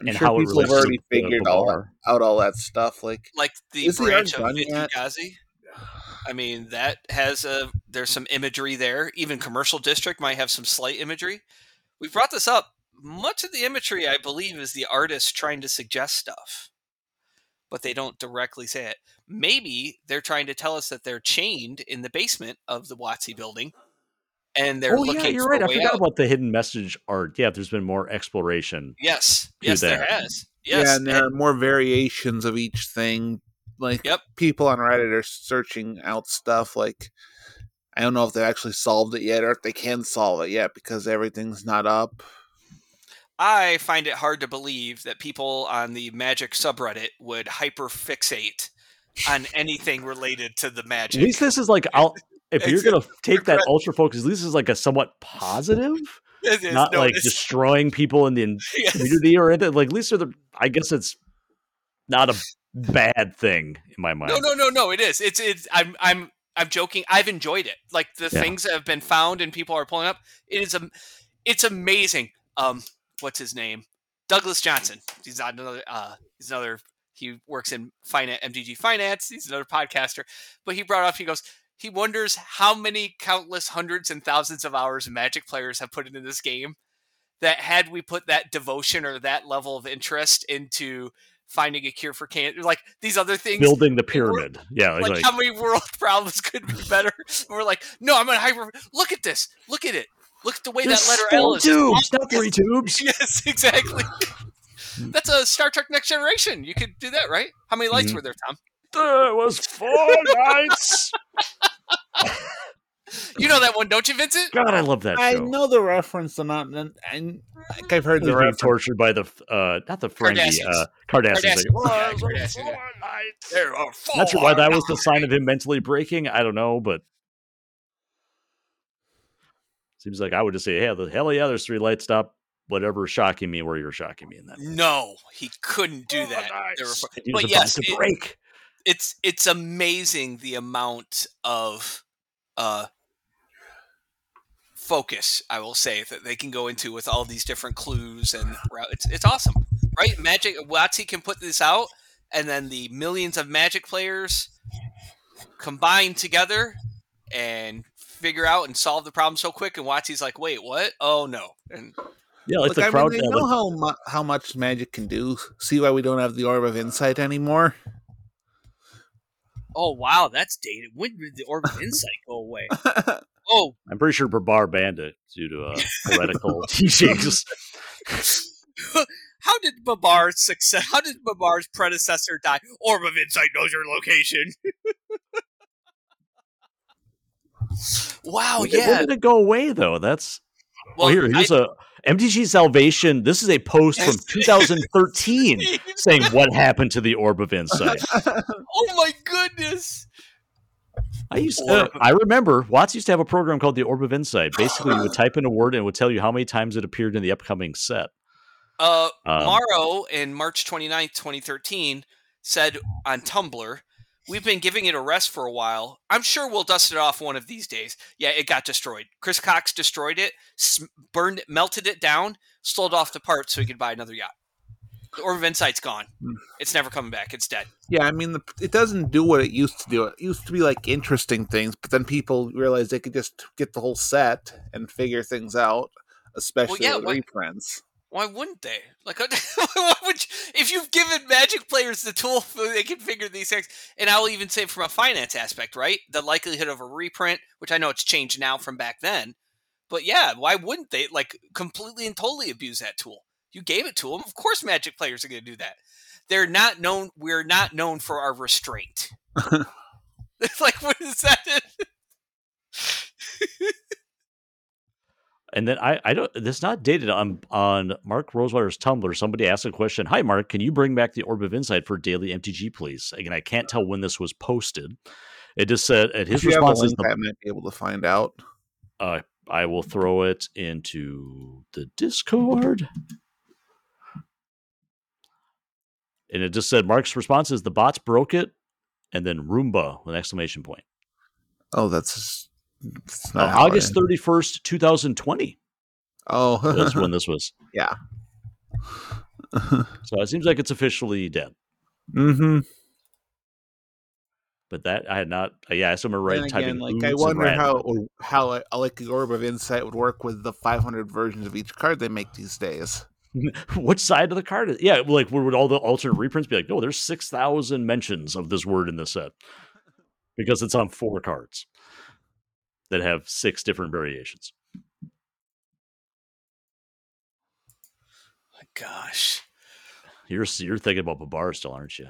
I'm and sure how people have already figured all out all that stuff. Like like the branch of done yet? Gazi. I mean, that has a there's some imagery there. Even Commercial District might have some slight imagery. We brought this up. Much of the imagery, I believe, is the artist trying to suggest stuff. But they don't directly say it. Maybe they're trying to tell us that they're chained in the basement of the WotC building, and they're oh looking yeah, you're right. a I way forgot out. about the hidden message art. Yeah, there's been more exploration. Yes, to yes, there has. Yes, yeah, and there are more variations of each thing. Like Yep. people on Reddit are searching out stuff like I don't know if they've actually solved it yet or if they can solve it yet because everything's not up. I find it hard to believe that people on the Magic subreddit would hyperfixate on anything related to the magic. At least this is like I'll if you're gonna take that ultra focus, at least this is like a somewhat positive, is- not no, like destroying people in the yes. community or anything. Like at least the I guess it's not a bad thing in my mind. No, no, no, no. It is. It's. It's. I'm. I'm. I'm joking. I've enjoyed it. Like the Yeah. things that have been found and people are pulling up. It is. a. It's amazing. Um. What's his name? Douglas Johnson. He's not another. Uh. He's another. He works in finance, MTG Finance. He's another podcaster. But he brought up. He goes. He wonders how many countless hundreds and thousands of hours Magic players have put into this game. That had we put that devotion or that level of interest into finding a cure for cancer, like these other things, Building the pyramid. Yeah, like, like, how many world problems could be better? We're like, no, I'm gonna hyper. Look at this. Look at it. Look at the way There's that letter four L is. tubes, not three tubes. Yes, exactly. That's a Star Trek Next Generation. You could do that, right? How many lights Mhm. were there, Tom? There was four lights. You know that one, don't you, Vincent? God, I love that I show. know the reference. I'm not. I think I've heard He's the being reference. tortured by the uh, not the Ferengi, Kardashians. uh, Cardassians. Kardashians. Like, Yeah, "Oh, Kardashians, four yeah. nights." There are four. Not sure why that was the sign of him mentally breaking. I don't know, but seems like I would just say, "Yeah, the hell yeah, there's three lights. Stop whatever shocking me where you're shocking me." In that, No, he couldn't do Four that. There were nights. four- He but yes, to it- break. it's it's amazing the amount of uh focus I will say that they can go into with all these different clues and it's it's awesome, right? Magic WotC can put this out, and then the millions of Magic players combine together and figure out and solve the problem so quick. And WotC's like, wait, what? Oh no! And Yeah, like Look, the I crowd. mean, they know like- how mu- how much magic can do. See why we don't have the orb of insight anymore? oh wow, that's dated. When did the Orb of Insight go away? Oh, I'm pretty sure Babar banned it due to uh, heretical teachings. how did Babar's success? How did Babar's predecessor die? Orb of Insight knows your location. wow, When Oh, yeah. When did it go away though? That's well. Well, here, here's I- a MTG Salvation. This is a post from 2013 saying what happened to the Orb of Insight. oh my goodness! I used, uh, I remember Watts used to have a program called the Orb of Insight. Basically, you would type in a word and it would tell you how many times it appeared in the upcoming set. Uh, Um, Maro in March 29th, 2013 said on Tumblr, We've been giving it a rest for a while. I'm sure we'll dust it off one of these days. Yeah, it got destroyed. Chris Cocks destroyed it, sm- burned it, melted it down, sold off the parts so he could buy another yacht. The Orb of Insight's gone. Hmm. It's never coming back. It's dead. Yeah, I mean, the, it doesn't do what it used to do. It used to be like interesting things, but then people realized they could just get the whole set and figure things out, especially yeah, with what- reprints. Why wouldn't they? Like, why would you, if you've given Magic players the tool, they can figure these things. And I'll even say from a finance aspect, right? The likelihood of a reprint, which I know it's changed now from back then, but yeah, why wouldn't they like completely and totally abuse that tool? You gave it to them. Of course, Magic players are going to do that. They're not known. We're not known for our restraint. it's like, what is that? And then I, I don't. It's not dated on on Mark Rosewater's Tumblr. Somebody asked a question. Hi, Mark. Can you bring back the Orb of Insight for daily MTG, please? Again, I can't tell when this was posted. It just said at his if you have a response is the I might be able to find out. uh, I will throw it into the Discord. And it just said Mark's response is the bots broke it, and then Roomba with an exclamation point. Oh, that's, Uh, not how I- August thirty first, two thousand twenty. Oh, That's when this was. yeah. So it seems like it's officially dead. mm-hmm. But that I had not. uh, yeah, I remember And right typing. again, like I wonder how it how a, like the orb of insight would work with the 500 versions of each card they make these days. Which side of the card? Is, yeah, like would all the alternate reprints be like? No, there's six thousand mentions of this word in this set because it's on four cards that have six different variations. My gosh. You're you're thinking about Babar still, aren't you?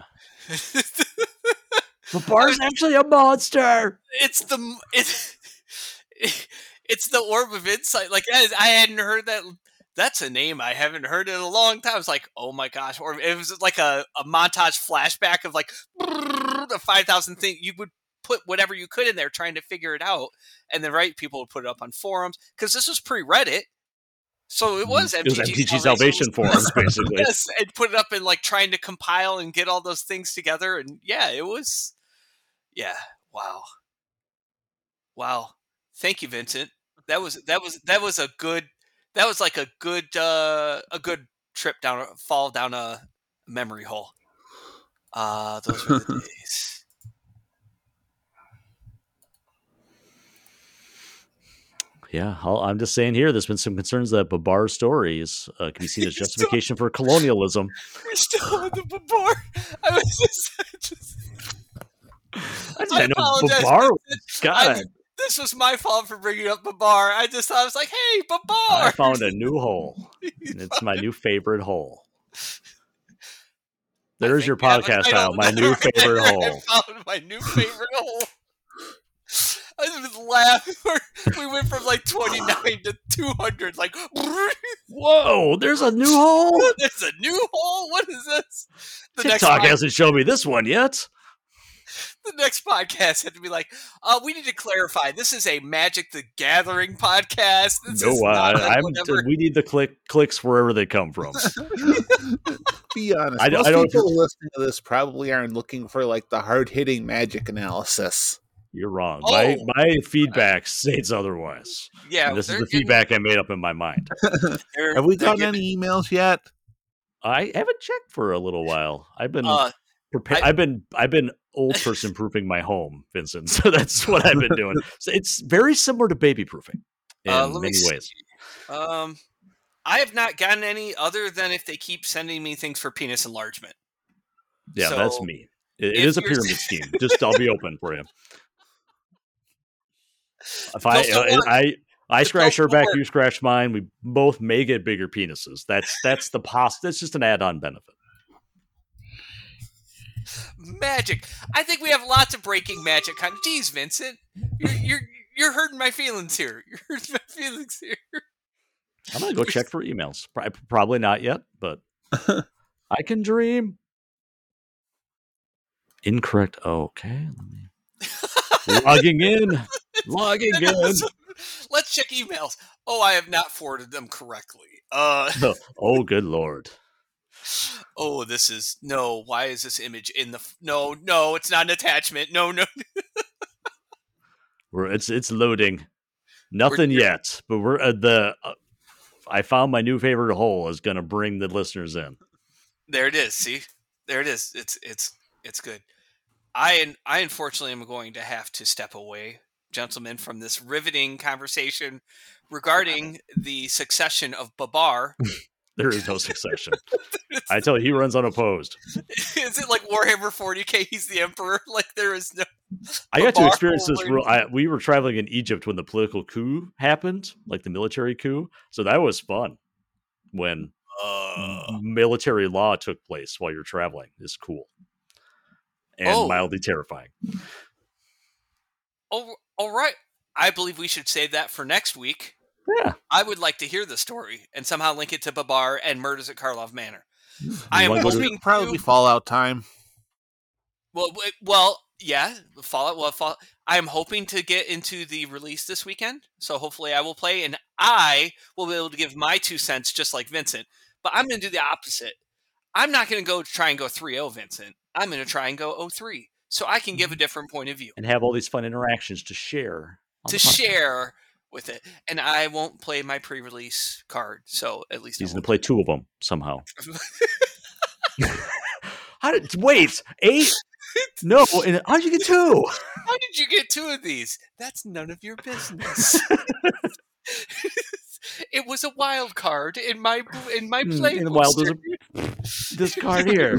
Babar's actually a monster. It's the it's it's the orb of insight. Like I, I hadn't heard that. That's a name I haven't heard in a long time. It's like, oh my gosh, or it was like a, a montage flashback of like the five thousand thing. You would put whatever you could in there trying to figure it out, and then right people would put it up on forums because this was pre Reddit. So it was It MTG, was MTG Salvation forums, basically. yes, and put it up and like trying to compile and get all those things together, and yeah, it was, yeah, wow, wow. Thank you, Vincent. That was that was that was a good that was like a good uh a good trip down a fall down a memory hole. Uh those were the days. Yeah, I'll, I'm just saying here. There's been some concerns that Babar stories uh, can be seen as Still- justification for colonialism. We're still on the bar. I was just, just I know apologize, Babar. God, I- this was my fault for bringing up Babar. I just thought I was like, "Hey, Babar!" I found a new hole. And it's my new favorite hole. There's your think we have a podcast title. My new favorite I hole. found my new favorite hole. I was laughing. We went from like 29 to 200. Like, Whoa, there's a new hole. there's a new hole. What is this? The next, TikTok pod- hasn't shown me this one yet. the next podcast had to be like, uh, we need to clarify. This is a Magic the Gathering podcast. This No, is uh, I'm. whatever- We need the click clicks wherever they come from. Be honest. I don't- most I don't- people listening to this probably aren't looking for like the hard hitting magic analysis. You're wrong. My Oh. my feedback states otherwise. yeah, And this is the getting- feedback I made up in my mind. Have we gotten getting- any emails yet? I haven't checked for a little while. I've been Uh, prepa- I- I've been I've been old person proofing my home, Vincent. So that's what I've been doing. So it's very similar to baby proofing in Uh, let me many see. ways. Um, I have not gotten any other than if they keep sending me things for penis enlargement. Yeah, that's me. It, it if is a pyramid scheme. Just I'll be open for you. If I Those don't uh, work. I I scratch her back, you scratch mine. We both may get bigger penises. That's that's the pos. That's just an add-on benefit. Magic. I think we have lots of breaking magic. Con- Jeez, Vincent, you're you're you're hurting my feelings here. You're hurting my feelings here. I'm gonna go check for emails. Probably not yet, but I can dream. Incorrect. Okay. Let me... Logging in. Logging in. Let's check emails. Oh, I have not forwarded them correctly. Uh Oh, good lord. oh, this is no. Why is this image in the? No, no, it's not an attachment. No, no. We're it's it's loading. Nothing We're- yet, but we're uh, the. Uh, I found my new favorite hole is gonna bring the listeners in. There it is. See, there it is. It's it's it's good. I I unfortunately am going to have to step away, gentlemen, from this riveting conversation regarding the succession of Babar. There is no succession. I tell you, he runs unopposed. is it like Warhammer 40k? He's the emperor. Like there is no. I got to experience this. Real, I, we were traveling in Egypt when the political coup happened, like the military coup. So that was fun. When Uh, military law took place while you're traveling is cool and Oh. mildly terrifying. oh, all right. I believe we should save that for next week. Yeah, I would like to hear the story and somehow link it to Babar and murders at Karlov Manor. Hmm. I You am wanna hoping Probably to- be Fallout time. Well, w- well, yeah, Fallout. Well, fall, I'm hoping to get into the release this weekend, so hopefully I will play, and I will be able to give my two cents, just like Vincent. But I'm going to do the opposite. I'm not going to go try and go 3-0, Vincent. I'm going to try and go 0-3, so I can give a different point of view and have all these fun interactions to share. to share with it. And I won't play my pre-release card, so at least He's gonna play two of them somehow. How did wait eight? No, and how did you get two? How did you get two of these? That's none of your business. it was a wild card in my in my Hmm, play. in the wild, this card here.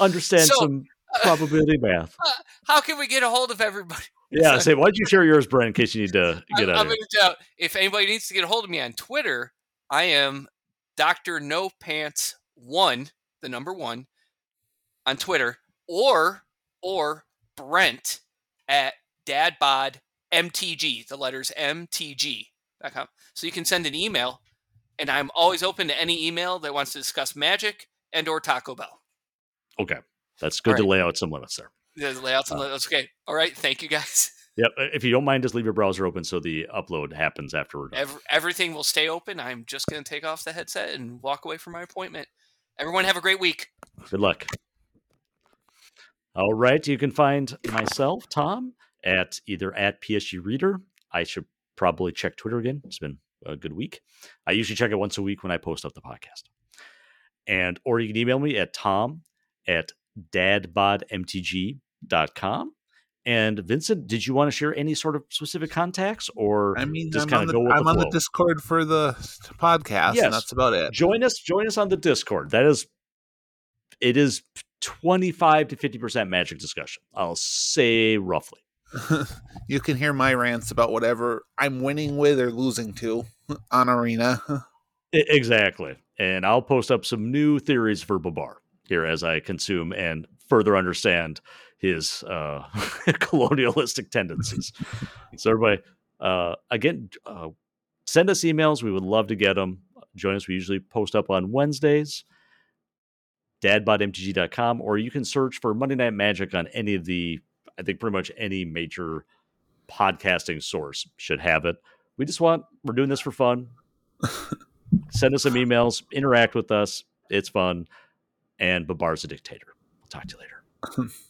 Understand So, some probability math. How can we get a hold of everybody? Yeah, so- say, why don't you share yours, Brent, in case you need to get I'm, out I'm if anybody needs to get a hold of me on Twitter, I am Doctor No Pants One, the number one, on Twitter, or or Brent at Dadbod MTG, the letters MTG.com. So you can send an email, and I'm always open to any email that wants to discuss Magic and or Taco Bell. Okay. That's good All to lay out some limits there. Yeah, The layouts and Uh, that's okay. All right, thank you guys. Yep. If you don't mind, just leave your browser open so the upload happens after we're done. Everything will stay open. I'm just going to take off the headset and walk away from my appointment. Everyone have a great week. Good luck. All right. You can find myself, Tom, at either at PSG Reader. I should probably check Twitter again. It's been a good week. I usually check it once a week when I post up the podcast. And or you can email me at tom at dadbodmtg.com. And Vincent, did you want to share any sort of specific contacts or I mean, just I'm kind of go with I'm the on the? Discord for the podcast, Yes. and that's about it. join us join us on the discord that is it is 25 to 50% magic discussion i'll say roughly you can hear my rants about whatever I'm winning with or losing to on Arena. Exactly and i'll post up some new theories for babar here as i consume and further understand his uh colonialistic tendencies. So everybody uh again uh send us emails. We would love to get them join us. We usually post up on wednesdays. dadbodmtg.com or you can search for monday night magic on any of the i think pretty much any major podcasting source should have it. We just want we're doing this for fun. Send us some emails. Interact with us. It's fun and babar's a dictator. We'll talk to you later